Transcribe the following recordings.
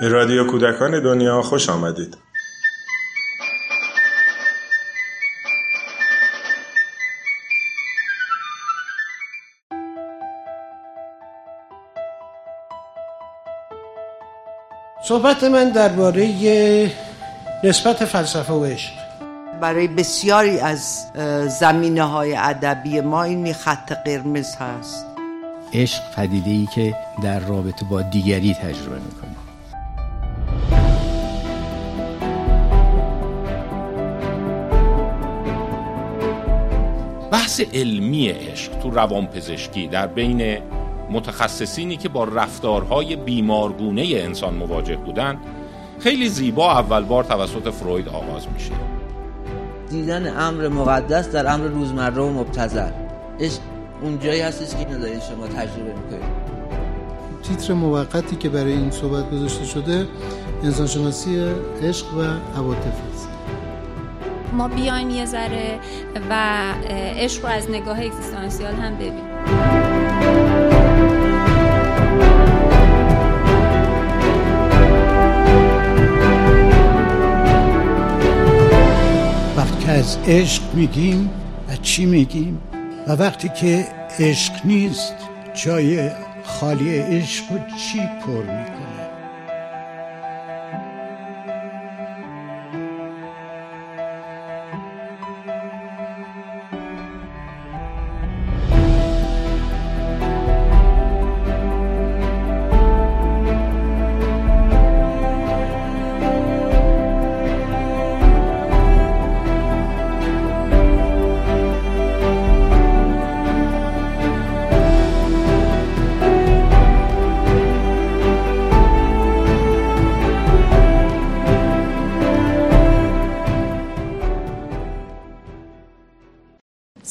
به رادیو کودکان دنیا خوش آمدید. صحبت من درباره نسبت فلسفه و عشق. برای بسیاری از زمینه های ادبی ما این خط قرمز هست. عشق پدیده ای که در رابطه با دیگری تجربه می‌کنه. بحث علمی عشق تو روانپزشکی در بین متخصصینی که با رفتارهای بیمارگونه انسان مواجه بودن خیلی زیبا اول بار توسط فروید آغاز میشه. دیدن امر مقدس در امر روزمره و مبتذل. عشق اونجایی هستش که اینو دارین شما تجربه می‌کنید. تیتر موقتی که برای این صحبت گذاشته شده انسانشناسی عشق و عواطف است ما بیایم یه ذره و عشق رو از نگاه اکزیستانسیال هم ببینیم. وقتی که از عشق میگیم و چی میگیم؟ و وقتی که عشق نیست جای خالی عشق و چی پر می‌کنه؟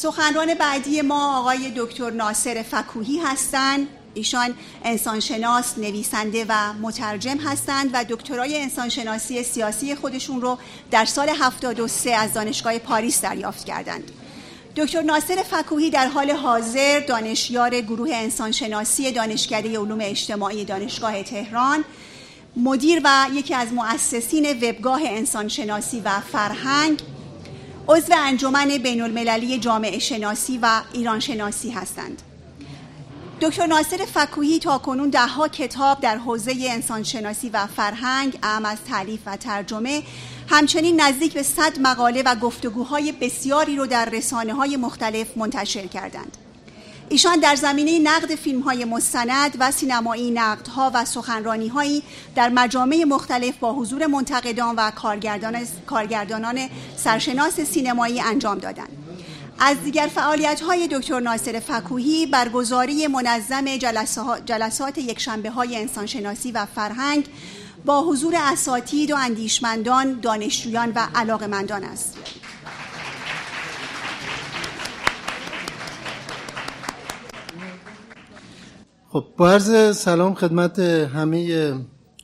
سخنران بعدی ما آقای دکتر ناصر فکوهی هستند. ایشان انسانشناس نویسنده و مترجم هستند و دکترای انسانشناسی سیاسی خودشون رو در سال 73 از دانشگاه پاریس دریافت کردند. دکتر ناصر فکوهی در حال حاضر دانشیار گروه انسانشناسی دانشکده علوم اجتماعی دانشگاه تهران مدیر و یکی از مؤسسین وبگاه انسانشناسی و فرهنگ عضو انجمن بین المللی جامعه شناسی و ایران شناسی هستند. دکتر ناصر فکوهی تا کنون دهها کتاب در حوزه انسانشناسی و فرهنگ اعم از تعلیف و ترجمه همچنین نزدیک به صد مقاله و گفتگوهای بسیاری رو در رسانه های مختلف منتشر کردند. ایشان در زمینه نقد فیلم های مستند و سینمایی نقدها و سخنرانی هایی در مجامع مختلف با حضور منتقدان و کارگردان کارگردانان سرشناس سینمایی انجام دادند. از دیگر فعالیت های دکتر ناصر فکوهی برگزاری منظم جلسات یکشنبه های انسانشناسی و فرهنگ با حضور اساتید و اندیشمندان، دانشجویان و علاقمندان است. خب با عرض سلام خدمت همه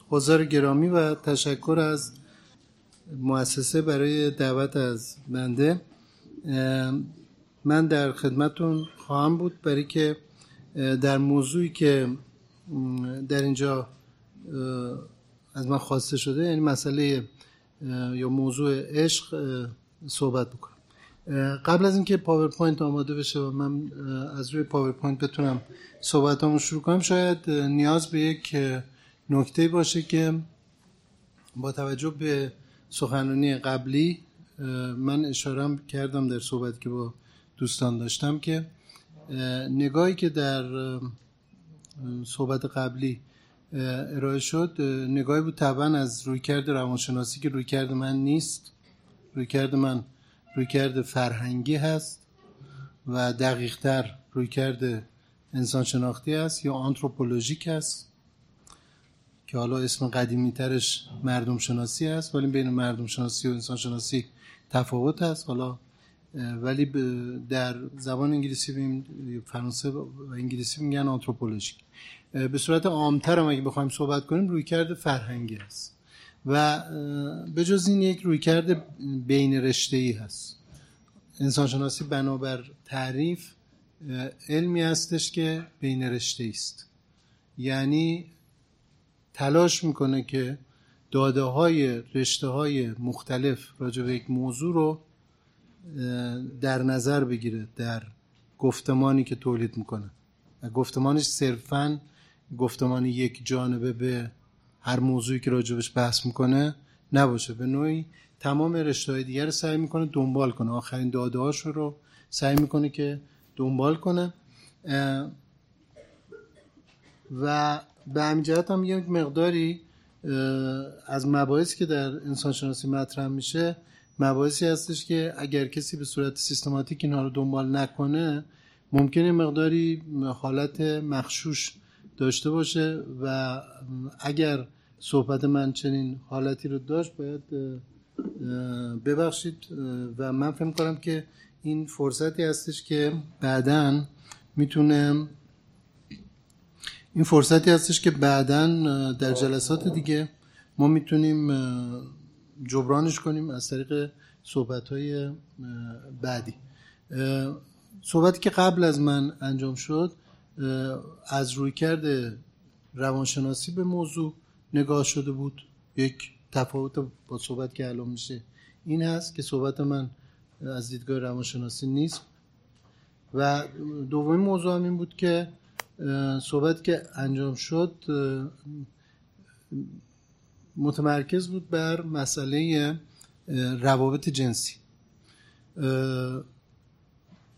حضار گرامی و تشکر از مؤسسه برای دعوت از بنده. من در خدمتتون خواهم بود برای که در موضوعی که در اینجا از من خواسته شده یعنی مسئله یا موضوع عشق صحبت بکنم. قبل از اینکه پاورپوینت آماده بشه و من از روی پاورپوینت بتونم صحبتامو شروع کنم شاید نیاز به یک نکته باشه که با توجه به سخنرانی قبلی من اشاره کردم در صحبت که با دوستان داشتم که نگاهی که در صحبت قبلی ارائه شد نگاهی بود طبعا از رویکرد روانشناسی که رویکرد من نیست. رویکرد من رویکرد فرهنگی هست و دقیقتر رویکرد انسان شناختی است یا آنتروپولوژیک است که حالا اسم قدیمی ترش مردم شناسی است ولی بین مردم شناسی و انسان شناسی تفاوت هست. حالا ولی در زبان انگلیسی بیم فرانسه و انگلیسی میگن آنتروپولوژیک. به صورت عامتر هم اگه بخوایم صحبت کنیم رویکرد فرهنگی است و به جز این یک رویکرد بین رشته ای هست. انسانشناسی بنابر تعریف علمی هستش که بین رشته است. یعنی تلاش می‌کنه که داده های رشته های مختلف راجع به یک موضوع رو در نظر بگیره در گفتمانی که تولید می‌کنه. گفتمانش صرفا گفتمان یک جانبه به هر موضوعی که راجبش بحث می‌کنه نباشه. به نوعی تمام رشته های دیگر رو سعی می‌کنه دنبال کنه. آخرین داده رو سعی می‌کنه که دنبال کنه. و به همین هم یک مقداری از مباحثی که در انسانشناسی مطرح میشه مباحثی هستش که اگر کسی به صورت سیستماتیک اینها رو دنبال نکنه ممکنه مقداری حالت مخشوش داشته باشه و اگر صحبت من چنین حالتی رو داشت باید ببخشید و من فکر کنم که این فرصتی هستش که بعدا می‌تونه این فرصتی هستش که بعدا در جلسات دیگه ما می‌تونیم جبرانش کنیم از طریق صحبت های بعدی. صحبتی که قبل از من انجام شد از روی کرده روانشناسی به موضوع نگاه شده بود. یک تفاوت با صحبت که الان میشه این هست که صحبت من از دیدگاه روانشناسی نیست. و دومین موضوع هم این بود که صحبت که انجام شد متمرکز بود بر مسئله روابط جنسی.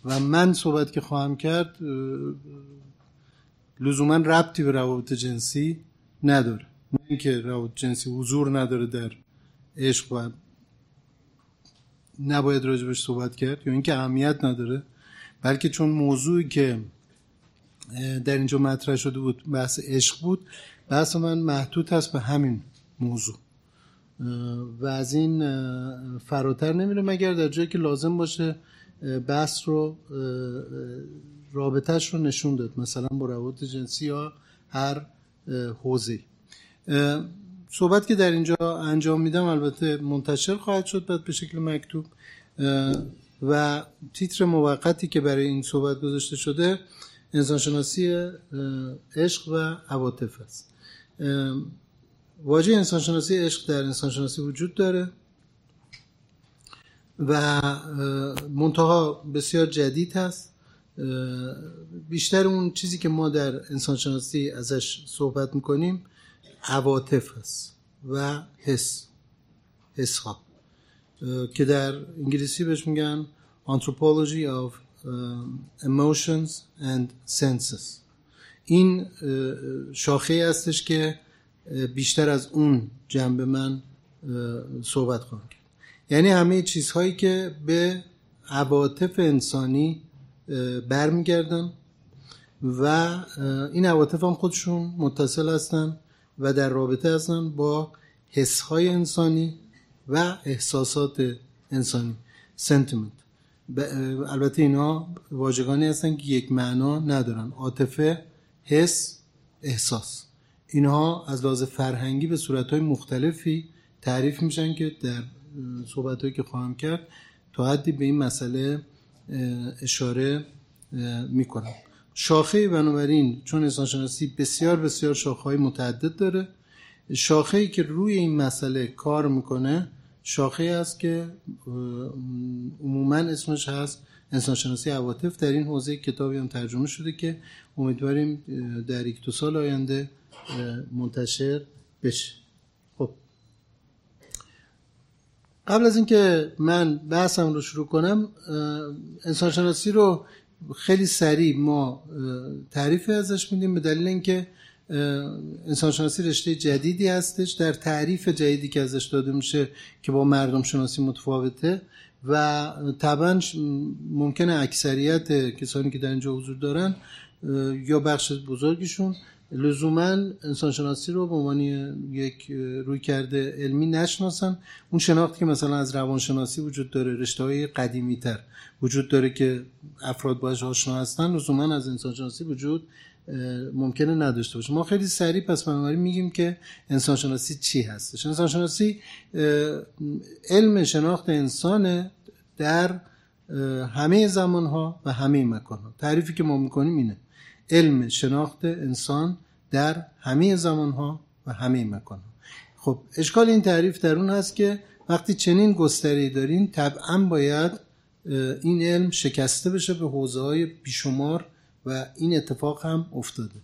و من صحبت که خواهم کرد لزوما ربطی به روابط جنسی نداره. نه اینکه روابط جنسی حضور نداره در عشق و نباید راجبش صحبت کرد یا اینکه اهمیت نداره بلکه چون موضوعی که در اینجا مطرح شده بود بحث عشق بود بحث من محدود هست به همین موضوع. و از این فراتر نمیره مگر در جایی که لازم باشه بحث رو رابطهش رو نشون داد مثلا با روابط جنسی یا هر حوزه صحبت که در اینجا انجام میدم البته منتشر خواهد شد بعد به شکل مکتوب. و تیتر موقتی که برای این صحبت گذاشته شده انسانشناسی عشق و عواطف است. واژه انسانشناسی عشق در انسانشناسی وجود داره و منتها بسیار جدید هست. بیشتر اون چیزی که ما در انسانشناسی ازش صحبت می‌کنیم عواطف هست و حس حس ها که در انگلیسی بهش میگن Anthropology of Emotions and Senses. این شاخه هستش که بیشتر از اون جنبه من صحبت خواهم یعنی همه چیزهایی که به عواطف انسانی برمیگردن و این عواطف هم خودشون متصل هستن و در رابطه هستن با حسهای انسانی و احساسات انسانی. سنتیمنت البته اینا واژگانی هستن که یک معنا ندارن. عاطفه حس احساس. اینها از لحاظ فرهنگی به صورتهای مختلفی تعریف میشن که در صحبتهایی که خواهم کرد تا حدی به این مسئله اشاره می‌کنم. شاخه بنابراین چون انسانشناسی بسیار بسیار شاخه های متعدد داره شاخه ای که روی این مسئله کار می‌کنه شاخه است که عموما اسمش هست انسانشناسی عواطف. در این حوزه کتابی هم ترجمه شده که امیدواریم در یک دو سال آینده منتشر بشه خب قبل از اینکه من بحثم رو شروع کنم انسانشناسی رو خیلی سریع ما تعریف ازش میدیم به دلیل اینکه انسانشناسی رشته جدیدی هستش. در تعریف جدیدی که ازش داده میشه که با مردم شناسی متفاوته و طبعا ممکنه اکثریت کسانی که در اینجا حضور دارن یا بخش بزرگشون لزوما انسانشناسی رو به عنوان یک روی کرده علمی نشناسن. اون شناختی که مثلا از روانشناسی وجود داره رشته های قدیمی تر وجود داره که افراد باش آشنا هستن لزوما از انسانشناسی وجود ممکنه نداشته باشه. ما خیلی سریع پس بنابراین میگیم که انسانشناسی چی هستش. انسانشناسی علم شناخت انسان در همه زمان ها و همه مکان ها تعریفی که ما می‌کنیم اینه. علم شناخت انسان در همه زمان ها و همه مکان خب اشکال این تعریف در اون هست که وقتی چنین گستری دارین طبعا باید این علم شکسته بشه به حوزه های بیشمار و این اتفاق هم افتاده.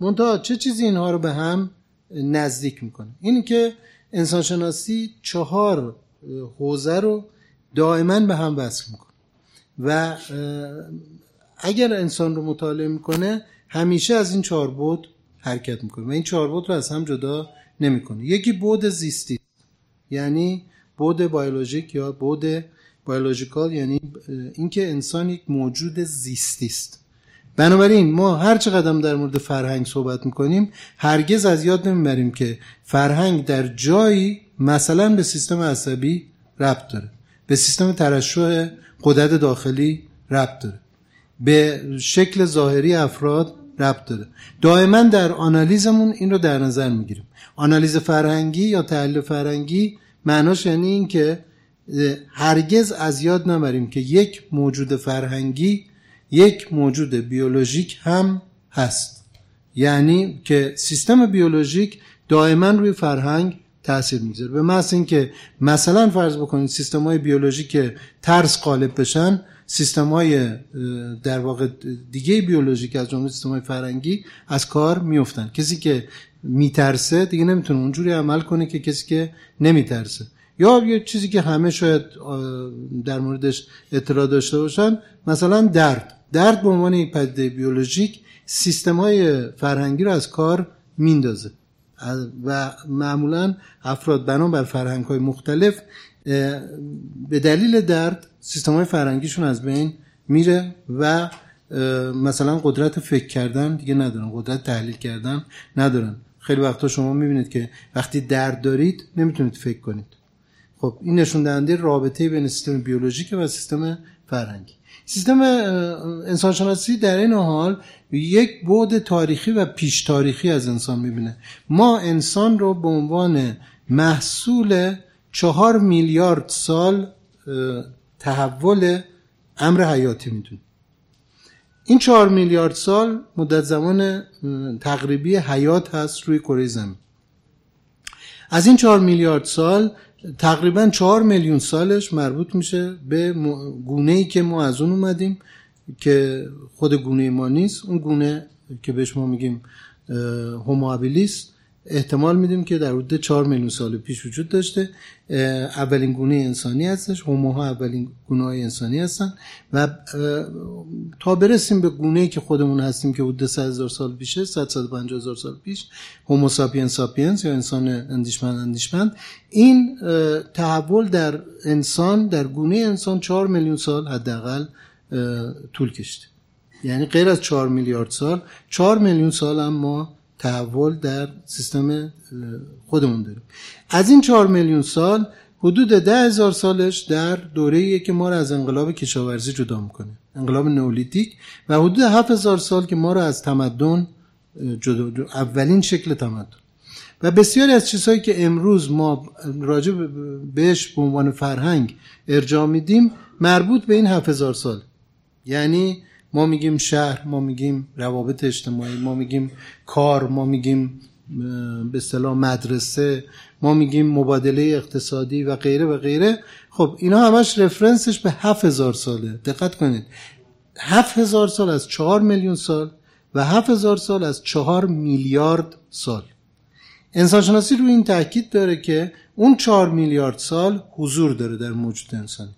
منتها چه چیزی اینها رو به هم نزدیک می‌کنه؟ اینی که انسانشناسی چهار حوزه رو دائما به هم وصل می‌کنه و اگر انسان رو مطالعه می‌کنه همیشه از این چهار بود حرکت می‌کنه و این چهار بود رو از هم جدا نمی‌کنه. یکی بود زیستی یعنی بود بیولوژیک یا بود بیولوژیکال یعنی اینکه انسان یک موجود زیستی است. بنابراین ما هر چه قدم در مورد فرهنگ صحبت می‌کنیم هرگز از یاد نمی‌بریم که فرهنگ در جایی مثلا به سیستم عصبی ربط داره به سیستم ترشح قدرت داخلی ربط داره. به شکل ظاهری افراد ربط داره. دائما در آنالیزمون این رو در نظر می‌گیریم. آنالیز فرهنگی یا تحلیل فرهنگی معناش یعنی این که هرگز از یاد نبریم که یک موجود فرهنگی یک موجود بیولوژیک هم هست. یعنی که سیستم بیولوژیک دائما روی فرهنگ تاثیر می‌ذاره به محض اینکه مثلا فرض بکنید سیستم های بیولوژیک ترس غالب بشن سیستم های در واقع دیگه بیولوژیک از جمله سیستم های فرنگی از کار میفتن کسی که میترسه دیگه نمی‌تونه اونجوری عمل کنه که کسی که نمیترسه. یا یه چیزی که همه شاید در موردش اطلاع داشته باشن مثلا درد. درد به عنوان یک پدیده بیولوژیک سیستم های فرهنگی رو از کار میندازه. و معمولا افراد بر فرهنگ های مختلف به دلیل درد سیستم های فرهنگیشون از بین میره و مثلا قدرت فکر کردن دیگه ندارن قدرت تحلیل کردن ندارن. خیلی وقتا شما می‌بینید که وقتی درد دارید نمی‌تونید فکر کنید. خب این نشون دهنده رابطه بین سیستم بیولوژیک و سیستم فرهنگی. سیستم انسانشناسی در این حال یک بعد تاریخی و پیش تاریخی از انسان می‌بینه. ما انسان رو به عنوان محصول چهار میلیارد سال تحول امر حیاتی می‌دونیم این چهار میلیارد سال مدت زمان تقریبی حیات هست روی کره زمین. از این چهار میلیارد سال تقریبا چهار میلیون سالش مربوط میشه به گونه ای که ما از اون اومدیم که خود گونه ما نیست. اون گونه که بهش ما میگیم هوموابیلیس احتمال میدیم که در حدود 4 میلیون سال پیش وجود داشته. اولین گونه انسانی هستش. هوموها اولین گونه های انسانی هستن. و تا برسیم به گونه که خودمون هستیم که حدود 100 هزار سال پیشه 100 هزار سال پیش هومو ساپین ساپینس یا انسان اندیشمند اندیشمند این تحول در انسان در گونه انسان 4 میلیون سال حداقل طول کشید یعنی غیر از 4 میلیارد سال 4 میلیون سال هم ما تحول در سیستم خودمون داریم. از این چهار میلیون سال حدود ده هزار سالش در دوره که ما رو از انقلاب کشاورزی جدا می‌کنه. انقلاب نولیتیک و حدود هفت هزار سال که ما رو از تمدن جدا اولین شکل تمدن. و بسیاری از چیزهایی که امروز ما راجع بهش به عنوان فرهنگ ارجاع میدیم مربوط به این هفت هزار سال. یعنی ما میگیم شهر ما میگیم روابط اجتماعی ما میگیم کار ما میگیم به اصطلاح مدرسه ما میگیم مبادله اقتصادی و غیره و غیره. خب اینا همش رفرنسش به هفت هزار ساله. دقت کنید. هفت هزار سال از چهار میلیون سال و هفت هزار سال از چهار میلیارد سال. انسانشناسی روی این تاکید داره که اون چهار میلیارد سال حضور داره در موجود انسانی.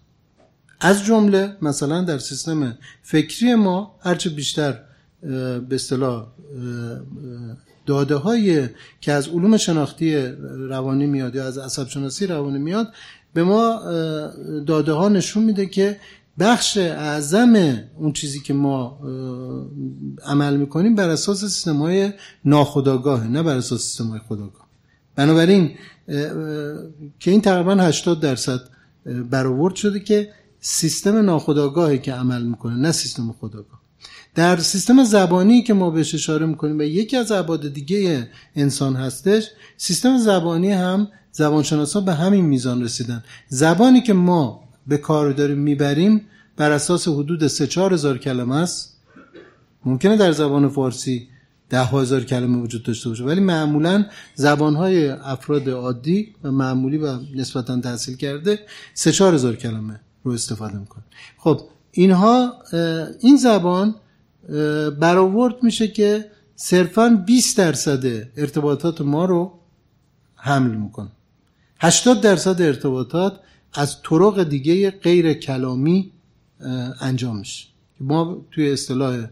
از جمله مثلا در سیستم فکری ما هرچه بیشتر به اصطلاح داده های که از علوم شناختی روانی میاد یا از عصب شناسی روانی میاد به ما داده ها نشون میده که بخش اعظم اون چیزی که ما عمل می‌کنیم بر اساس سیستم های ناخداگاهه نه بر اساس سیستم های خداگاه بنابراین که این تقریبا 80 درصد برآورد شده که سیستم ناخودآگاهی که عمل می‌کنه نه سیستم خداگاه در سیستم زبانی که ما بهش اشاره می‌کنیم و یکی از ابعاد دیگه انسان هستش سیستم زبانی هم زبانشناسا به همین میزان رسیدن. زبانی که ما به کار داریم می‌بریم بر اساس حدود 3 هزار کلمه است. ممکنه در زبان فارسی ده هزار کلمه وجود داشته باشه ولی معمولا زبان های افراد عادی و معمولی و نسبتا تحصیل کرده سه چهار هزار کلمه. رو استفاده می‌کنه. خب اینها این زبان برآورد میشه که صرفا 20 درصد ارتباطات ما رو حمل می‌کنه. 80 درصد ارتباطات از طرق دیگه غیر کلامی انجام میشه. ما توی اصطلاح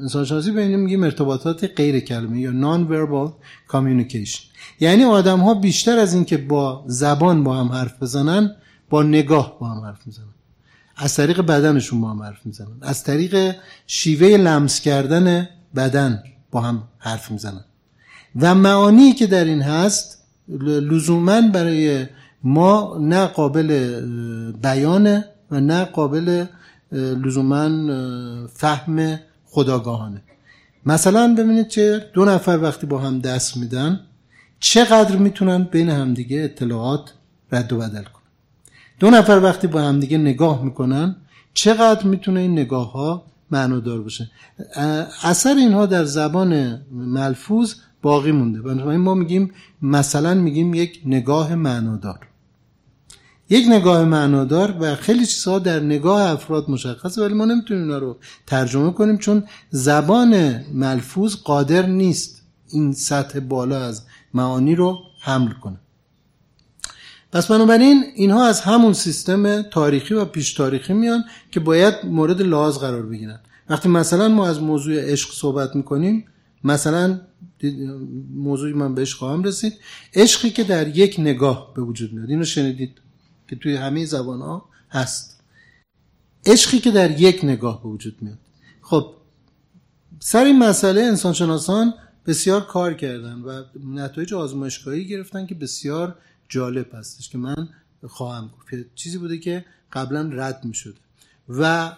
انسان شناسی به میگیم ارتباطات غیر کلمی یا نان وربال کامیونیکیشن یعنی آدم ها بیشتر از اینکه با زبان با هم حرف بزنن با نگاه با هم حرف می‌زنن. از طریق بدنشون با هم حرف می‌زنن. از طریق شیوه لمس کردن بدن با هم حرف می‌زنن. و معانی که در این هست لزوما برای ما نه قابل بیانه و نه قابل لزوما فهم خداگاهانه. مثلا ببینید چه دو نفر وقتی با هم دست میدن چقدر می‌تونن بین همدیگه اطلاعات رد و بدل کنن. دو نفر وقتی با همدیگه نگاه می‌کنن چقدر می‌تونه این نگاه ها معنادار باشه؟ اثر اینها در زبان ملفوظ باقی مونده. بنابراین ما میگیم مثلا میگیم یک نگاه معنادار. یک نگاه معنادار و خیلی چیزها در نگاه افراد مشخصه ولی ما نمی‌تونیم اینا رو ترجمه کنیم چون زبان ملفوظ قادر نیست این سطح بالا از معانی رو حمل کنه. پس بنابراین اینها از همون سیستم تاریخی و پیش تاریخی میان که باید مورد لحاظ قرار بگیرن. وقتی مثلا ما از موضوع عشق صحبت می‌کنیم مثلا موضوعی من بهش خواهم رسید. عشقی که در یک نگاه به وجود میاد. اینو شنیدید که توی همه زبان ها هست. عشقی که در یک نگاه به وجود میاد. خب سر این مسئله انسانشناسان بسیار کار کردن و نتایج آزمایشگاهی گرفتن که بسیار جالب هستش که من خواهم گفت. چیزی بوده که قبلا رد می شده و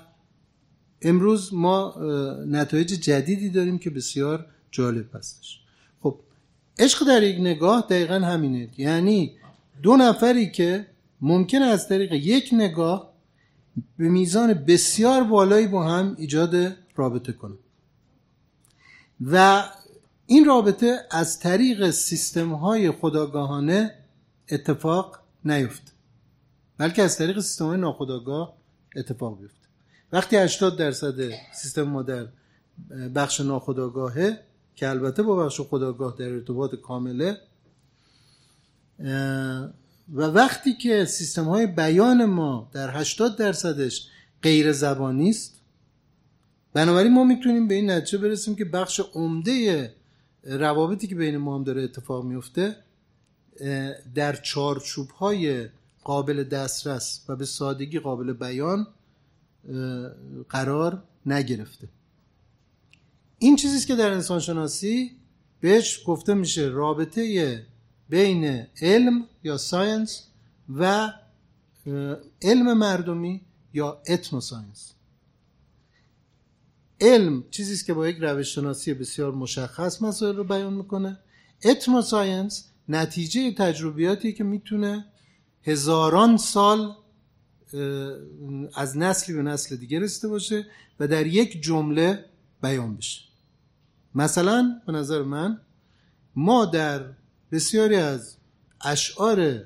امروز ما نتایج جدیدی داریم که بسیار جالب هستش. خب عشق در یک نگاه دقیقا همینه. یعنی دو نفری که ممکن از طریق یک نگاه به میزان بسیار بالایی با هم ایجاد رابطه کنه و این رابطه از طریق سیستم های خداگاهانه اتفاق نیفته بلکه از طریق سیستم های ناخداگاه اتفاق بیفته وقتی 80 درصد سیستم ما در بخش ناخداگاهه که البته با بخش خداگاه در ارتباط کامله و وقتی که سیستم های بیان ما در 80 درصدش غیر زبانی است بنابراین ما می‌تونیم به این نتیجه برسیم که بخش عمده روابطی که بین ما هم داره اتفاق میفته در چارچوب های قابل دسترس و به سادگی قابل بیان قرار نگرفته. این چیزیست که در انسانشناسی بهش گفته میشه رابطه بین علم یا science و علم مردمی یا ethnoscience. علم چیزی که با یک روش شناسی بسیار مشخص مسائل رو بیان می‌کنه. ethnoscience نتیجه تجربیاتی که می‌تونه هزاران سال از نسلی به نسل دیگه رسیده باشه و در یک جمله بیان بشه. مثلا به نظر من ما در بسیاری از اشعار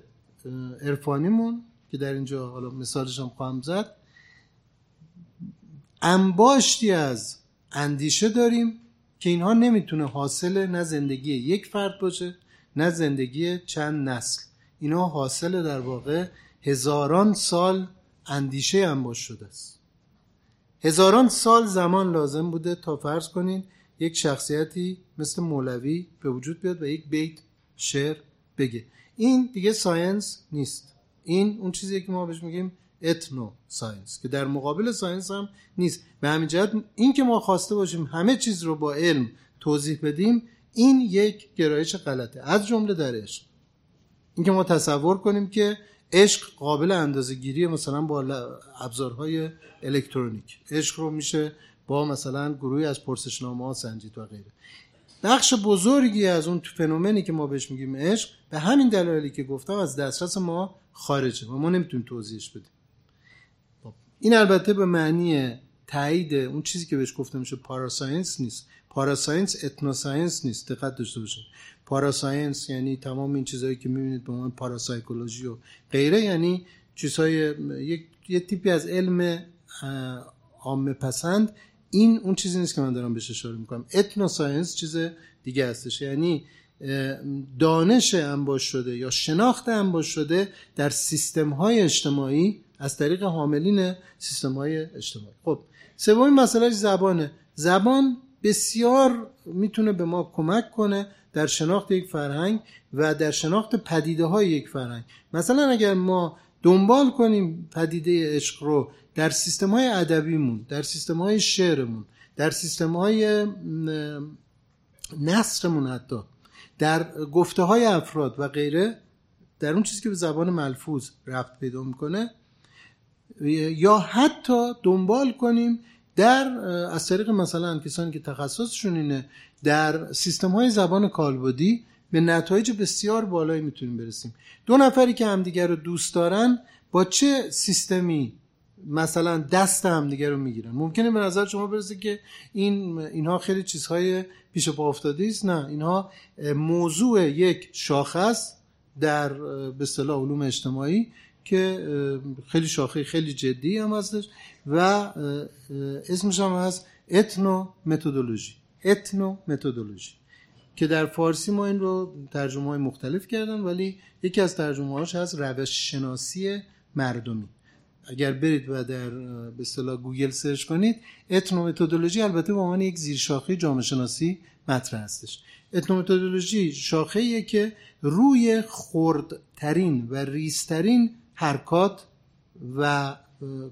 عرفانیمون که در اینجا حالا مثالش هم خواهم زد انباشتی از اندیشه داریم که اینها نمی‌تونه حاصل نه زندگی یک فرد باشه نه زندگی چند نسل. اینها حاصل در واقع هزاران سال اندیشه انباشت شده است. هزاران سال زمان لازم بوده تا فرض کنین یک شخصیتی مثل مولوی به وجود بیاد و یک بیت شعر بگه. این دیگه science نیست. این اون چیزیه که ما بهش میگیم ethnoscience که در مقابل science هم نیست. به همین جهت این که ما خواسته باشیم همه چیز رو با علم توضیح بدیم این یک گرایش غلطه. از جمله در عشق. اینکه ما تصور کنیم که عشق قابل اندازه گیری مثلا با ابزارهای الکترونیک. عشق رو میشه با مثلا گروهی از پرسشنامه ها سنجید و غیره. بخش بزرگی از اون فنومنی که ما بهش میگیم عشق به همین دلایلی که گفتم از دسترس ما خارجه و ما نمی‌تونیم توضیحش بدیم. خب، این البته به معنی تایید اون چیزی که بهش گفته میشه parascience نیست. parascience ethnoscience نیست. دقت داشته باشید parascience یعنی تمام این چیزهایی که می‌بینید به عنوان parapsychology و غیره یعنی چیزهای یک یه تیپی از علم عامه پسند. این اون چیزی نیست که من دارم بهش اشاره می‌کنم. ethnoscience چیز دیگه هستش. یعنی دانش انباشت شده یا شناخت انباشت شده در سیستم های اجتماعی از طریق حاملین سیستم های اجتماعی. خب سومین مسئله زبانه. زبان بسیار می‌تونه به ما کمک کنه در شناخت یک فرهنگ و در شناخت پدیده های یک فرهنگ. مثلا اگر ما دنبال کنیم پدیده عشق رو در سیستم های ادبیمون در سیستم های شعرمون در سیستم های نصرمون حتی در گفته های افراد و غیره در اون چیزی که به زبان ملفوظ رفت پیدا می‌کنه یا حتی دنبال کنیم در از طریق مثلا کسانی که تخصصشون اینه در سیستم های زبان کالبدی به نتایج بسیار بالایی می‌تونیم برسیم. دو نفری که همدیگر رو دوست دارن با چه سیستمی مثلا دست همدیگه رو می‌گیرن؟ ممکنه به نظر شما برسه که این اینها خیلی چیزهای پیش پا افتاده است؟ نه اینها موضوع یک شاخص در به اصطلاح علوم اجتماعی که خیلی شاخه خیلی جدی هم هستش. و اسمش هم هست ethnomethodology ethnomethodology که در فارسی ما این رو ترجمه های مختلف کردن ولی یکی از ترجمه هاش هست روش شناسی مردمی. اگر برید و در به اصطلاح گوگل search کنید ethnomethodology البته به عنوان یک زیرشاخه جامعه شناسی مطرح هستش. اتنومتدولوژی شاخه که روی خردترین و ریسترین حرکات و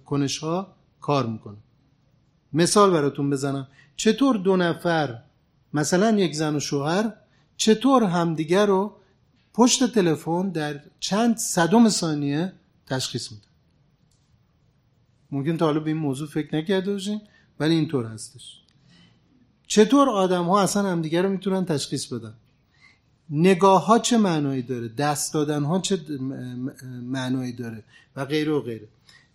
کنش ها کار می‌کنه مثال براتون بزنم. چطور دو نفر مثلا یک زن و شوهر چطور همدیگر رو پشت تلفن در چند صدم ثانیه تشخیص میده ممکن تا حالا به این موضوع فکر نکرده باشین ولی اینطور هستش. چطور آدم ها اصلا همدیگه رو می‌تونن تشخیص بدن؟ نگاه ها چه معنایی داره؟ دست دادن ها چه معنایی داره؟ و غیره و غیره.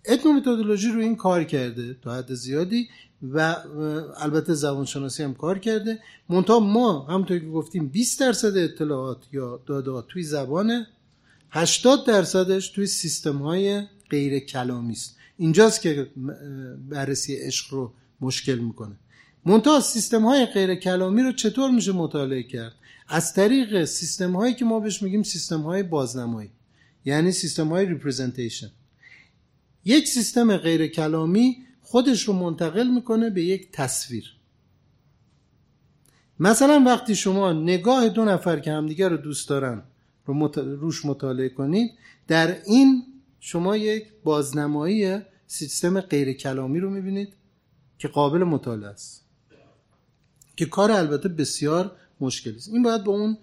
اتنومتودولوژی رو این کار کرده تا حد زیادی و البته زبانشناسی هم کار کرده. منتها ما همونطور که گفتیم 20 درصد اطلاعات یا داده توی زبانه 80 درصدش توی سیستم های غیر کلامی است. اینجاست که بررسی عشق رو مشکل می‌کنه. منتها سیستم های غیر کلامی رو چطور میشه مطالعه کرد؟ از طریق سیستم هایی که ما بهش میگیم سیستم های بازنمایی یعنی سیستم های ریپرزنتیشن یک سیستم غیر کلامی خودش رو منتقل می‌کنه به یک تصویر. مثلا وقتی شما نگاه دو نفر که همدیگر رو دوست دارن رو روش مطالعه کنید در این شما یک بازنمایی سیستم غیر کلامی رو می‌بینید که قابل مطالعه است. که کار البته بسیار مشکلی است. این باید با اون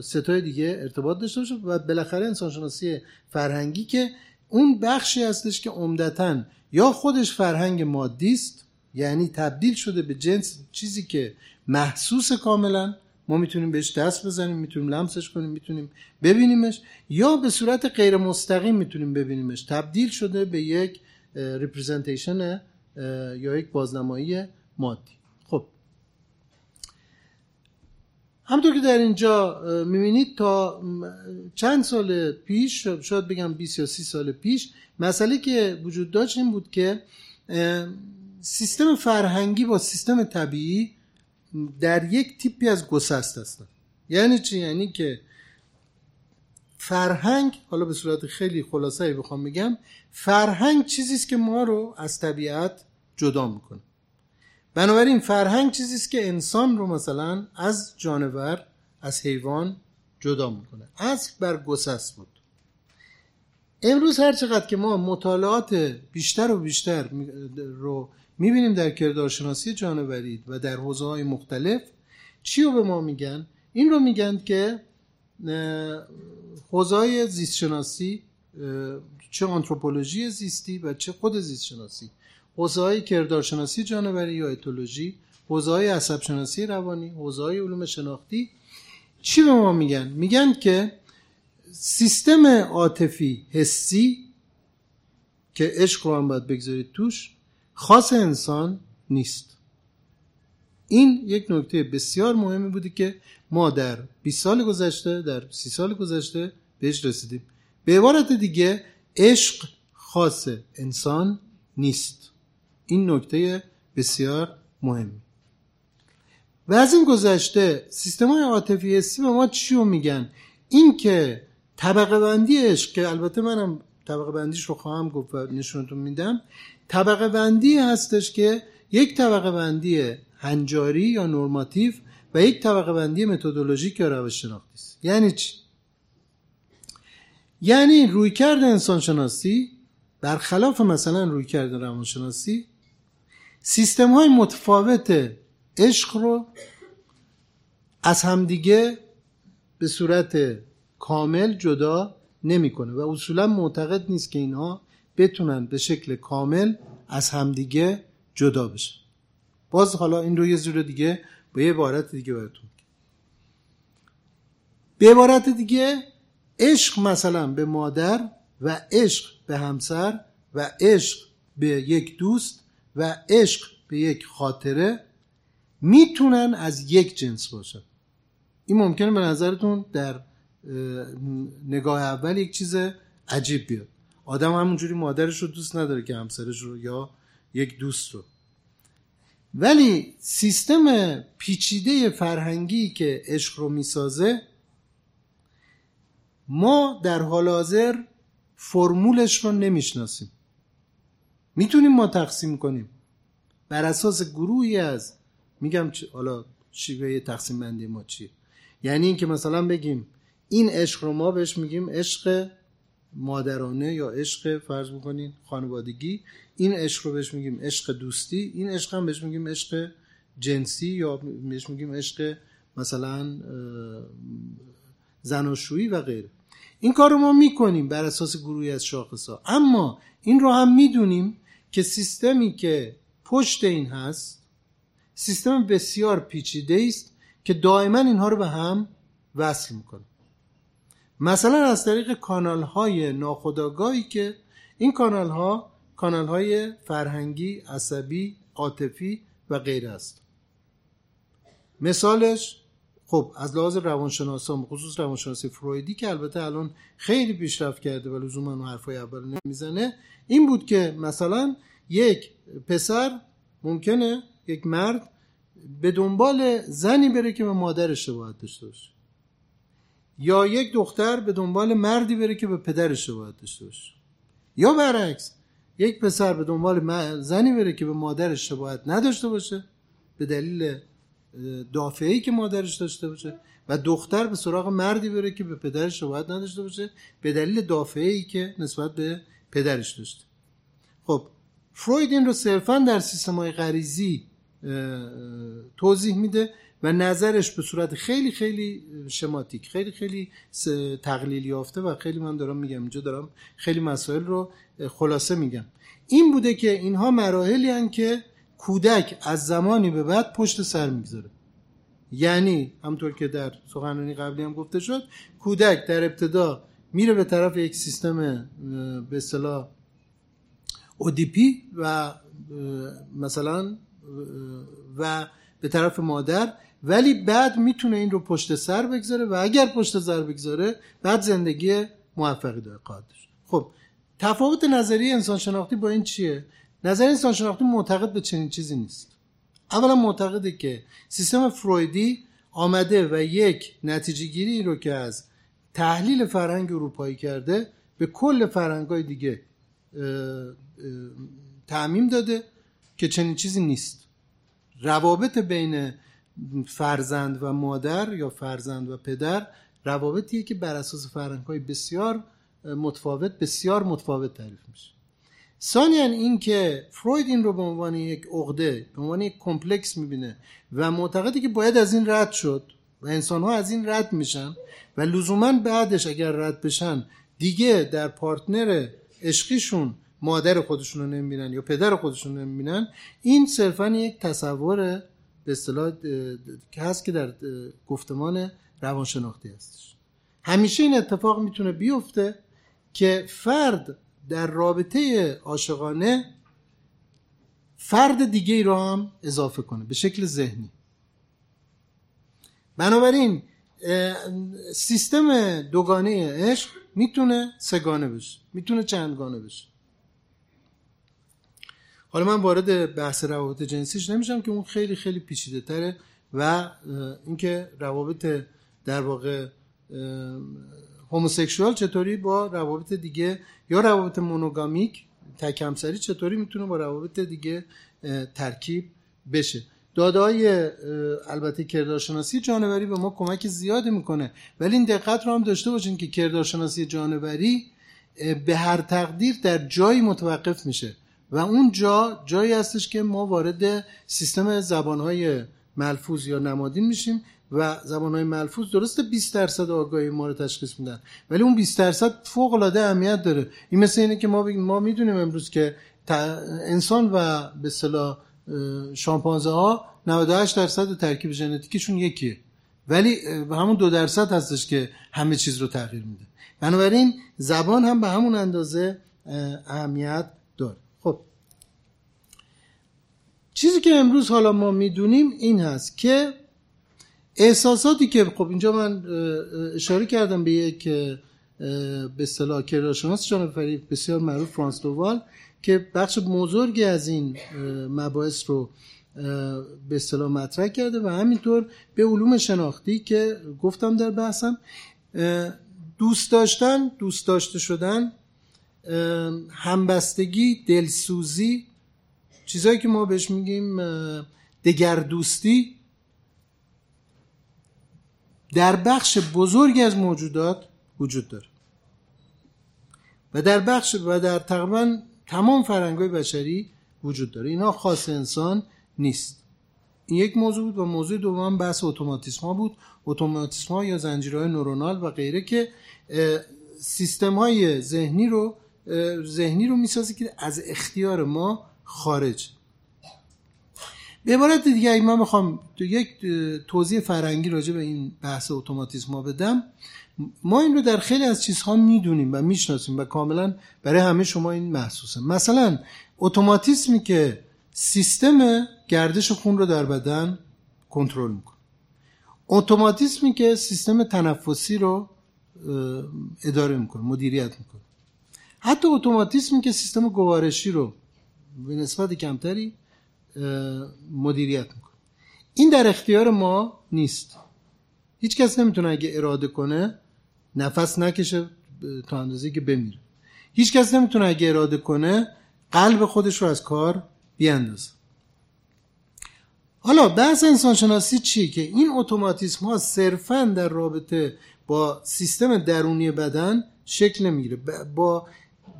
ستای دیگه ارتباط داشته باشه و بالاخره انسانشناسی فرهنگی که اون بخشی هستش که عمدتا یا خودش فرهنگ مادی است یعنی تبدیل شده به جنس چیزی که محسوس کاملا ما می‌تونیم بهش دست بزنیم می‌تونیم لمسش کنیم می‌تونیم ببینیمش یا به صورت غیر مستقیم می‌تونیم ببینیمش. تبدیل شده به یک ریپرزنتیشن یا یک بازنمایی مادی خب همطور که در اینجا می‌بینید تا چند سال پیش شاید بگم 20 یا 30 سال پیش مسئله که وجود داشت این بود که سیستم فرهنگی با سیستم طبیعی در یک تیپی از گسست هستن یعنی چی؟ یعنی که فرهنگ حالا به صورت خیلی خلاصه بخوام بگم فرهنگ چیزی است که ما رو از طبیعت جدا می‌کنه بنابراین فرهنگ چیزی است که انسان رو مثلا از جانور از حیوان جدا می‌کنه. از بر گسست بود. امروز هر چقدر که ما مطالعات بیشتر و بیشتر رو می‌بینیم در کردارشناسی جانوری و در حوزه های مختلف چی رو به ما میگن؟ این رو میگن که حوزه های زیستشناسی چه آنتروپولوژی زیستی و چه خود زیستشناسی. حوزه های کردارشناسی جانوری یا اتولوژی حوزه های عصب شناسی روانی حوزه های علوم شناختی. چی به ما میگن؟ میگن که سیستم عاطفی حسی که عشق رو هم باید بگذارید توش خاص انسان نیست. این یک نکته بسیار مهمی بوده که ما در 20 سال گذشته در 30 سال گذشته بهش رسیدیم. به عبارت دیگه عشق خاص انسان نیست. این نکته بسیار مهمی و از این گذشته سیستم های عاطفی حسی به ما چی رو میگن؟ این که طبقه بندی عشق که البته منم طبقه بندیش رو خواهم گفت و نشونتون میدم طبقه بندی هستش که یک طبقه بندی هنجاری یا نرماتیو و یک طبقه بندی متدولوژیک یا روش شناختی است. یعنی چی؟ یعنی رویکرد انسان شناسی برخلاف مثلا رویکرد روانشناسی سیستم های متفاوت عشق رو از همدیگه به صورت کامل جدا نمی‌کنه و اصولا معتقد نیست که اینها بتونن به شکل کامل از همدیگه جدا بشن. باز حالا این رو یه زور دیگه با یه عبارت دیگه براتون به عبارت دیگه عشق مثلا به مادر و عشق به همسر و عشق به یک دوست و عشق به یک خاطره می‌تونن از یک جنس باشن این ممکنه به نظرتون در نگاه اول یک چیز عجیب بیاد. آدم همونجوری مادرش رو دوست نداره که همسرش رو یا یک دوست رو. ولی سیستم پیچیده فرهنگی که عشق رو می‌سازه ما در حال حاضر فرمولش رو نمی‌شناسیم. می‌تونیم ما تقسیم کنیم. بر اساس گروهی از میگم حالا شیوه تقسیم بندی ما چیه؟ یعنی اینکه مثلا بگیم این عشق رو ما بهش میگیم عشق مادرانه یا عشق فرض بکنین خانوادگی. این عشق رو بهش میگیم عشق دوستی. این عشق هم بهش میگیم عشق جنسی یا بهش میگیم عشق مثلا زناشویی و غیره. این کار رو ما می‌کنیم بر اساس گروهی از شاخص ها اما این رو هم می‌دونیم که سیستمی که پشت این هست سیستم بسیار پیچیده است که دائما اینها رو به هم وصل می‌کنه. مثلا از طریق کانال های ناخداگاهی که این کانال ها کانال های فرهنگی عصبی عاطفی و غیره است. مثالش خب از لحاظ روانشناسان خصوص روانشناسی فرویدی که البته الان خیلی پیشرفت کرده و لزوما اون حرفای اول نمی‌زنه این بود که مثلا یک پسر ممکنه یک مرد به دنبال زنی بره که به مادرش شباهت داشته باشه. یا یک دختر به دنبال مردی بره که به پدرش شباهت داشته باشه. یا برعکس یک پسر به دنبال زنی بره که به مادرش شباهت نداشته باشه به دلیل دافعی که مادرش داشته باشه و دختر به سراغ مردی بره که به پدرش شباهت نداشته باشه به دلیل دافعی که نسبت به پدرش داشته. خب فروید این رو صرفا در سیستم های غریزی توضیح میده و نظرش به صورت خیلی خیلی شماتیک خیلی خیلی تقلیل یافته و خیلی من دارم میگم اینجا دارم خیلی مسائل رو خلاصه میگم. این بوده که اینها مراحلی هن که کودک از زمانی به بعد پشت سر می‌گذاره. یعنی همطور که در سخنرانی قبلی هم گفته شد کودک در ابتدا میره به طرف یک سیستم به اصطلاح اودیپی و مثلا و به طرف مادر ولی بعد می‌تونه این رو پشت سر بگذاره و اگر پشت سر بگذاره بعد زندگی موفقی داره خب تفاوت نظری انسان شناختی با این چیه؟ نظر انسان شناختی معتقد به چنین چیزی نیست. اولا معتقده که سیستم فرویدی آمده و یک نتیجه گیری رو که از تحلیل فرهنگ اروپایی کرده به کل فرهنگ های دیگه تعمیم داده که چنین چیزی نیست. روابط بین فرزند و مادر یا فرزند و پدر روابطیه که بر اساس فرهنگ های بسیار متفاوت بسیار متفاوت تعریف میشه. ثانیا این که فروید این رو به عنوان یک عقده به عنوان یک complex می‌بینه و معتقده که باید از این رد شد و انسان ها از این رد میشن و لزوما بعدش اگر رد بشن دیگه در partner عشقیشون مادر خودشون رو نمی‌بینن یا پدر خودشون رو نمی‌بینن این صرفا یک تصور به اصطلاح هست که در گفتمان روانشناختی هستش. همیشه این اتفاق می‌تونه بیفته که فرد در رابطه عاشقانه فرد دیگه ای رو هم اضافه کنه به شکل ذهنی. بنابراین سیستم دوگانه عشق می‌تونه سگانه بشه می‌تونه چندگانه بشه. حالا من وارد بحث روابط جنسیش نمیشم که اون خیلی خیلی پیچیده تره و اینکه روابط در واقع هوموسکشوال چطوری با روابط دیگه یا روابط مونوگامیک تکمسری چطوری می‌تونه با روابط دیگه ترکیب بشه؟ دادای البته کردارشناسی جانوری به ما کمک زیادی می‌کنه. ولی این دقت رو هم داشته باشین که کردارشناسی جانوری به هر تقدیر در جایی متوقف میشه و اون جا جایی هستش که ما وارد سیستم زبانهای ملفوظ یا نمادین میشیم و زبانهای ملفوظ درسته 20 درصد آگاهی ما رو تشخیص میدن. ولی اون 20 درصد فوق العاده اهمیت داره. این مثل اینه که ما ما می‌دونیم امروز که انسان و به اصطلاح شامپانزه ها 98 درصد ترکیب ژنتیکشون یکیه. ولی همون دو درصد هستش که همه چیز رو تغییر میده. بنابراین زبان هم به همون اندازه اهمیت داره. خب. چیزی که امروز حالا ما می‌دونیم این هست که احساساتی که خب اینجا من اشاره کردم به یک به اصطلاح کراشناس جانفری بسیار معروف فرانس دووال که بخش بزرگی از این مباحث رو به اصطلاح مطرح کرده و همینطور به علوم شناختی که گفتم در بحثم دوست داشتن دوست داشته شدن همبستگی دلسوزی چیزهایی که ما بهش میگیم دگر دوستی در بخش بزرگی از موجودات وجود داره. و در بخش و در تقریبا تمام فرنگای بشری وجود داره. اینا خاص انسان نیست. این یک موضوع بود و موضوع دوم بحث اتوماتیسم ها بود. اتوماتیسم ها یا زنجیرهای نورونال و غیره که سیستم های ذهنی رو ذهنی رو می‌سازه که از اختیار ما خارج. به عبارت دیگه اگه من بخوام یک توضیح فرنگی راجع به این بحث اتوماتیسم ها بدم. ما این رو در خیلی از چیزها می‌دونیم و می‌شناسیم و کاملا برای همه شما این محسوسه. مثلا اتوماتیسمی که سیستم گردش خون رو در بدن کنترل می‌کنه. اتوماتیسمی که سیستم تنفسی رو اداره می‌کنه مدیریت می‌کنه. حتی اتوماتیسمی که سیستم گوارشی رو به نسبت کمتری مدیریت می‌کنه. این در اختیار ما نیست. هیچ کس نمی‌تونه اگه اراده کنه نفس نکشه تا اندازه که بمیره. هیچ کس نمی‌تونه اگه اراده کنه قلب خودش رو از کار بیاندازه. حالا بحث انسانشناسی چی؟ که این اتوماتیسم ها صرفا در رابطه با سیستم درونی بدن شکل نمی‌گیره. با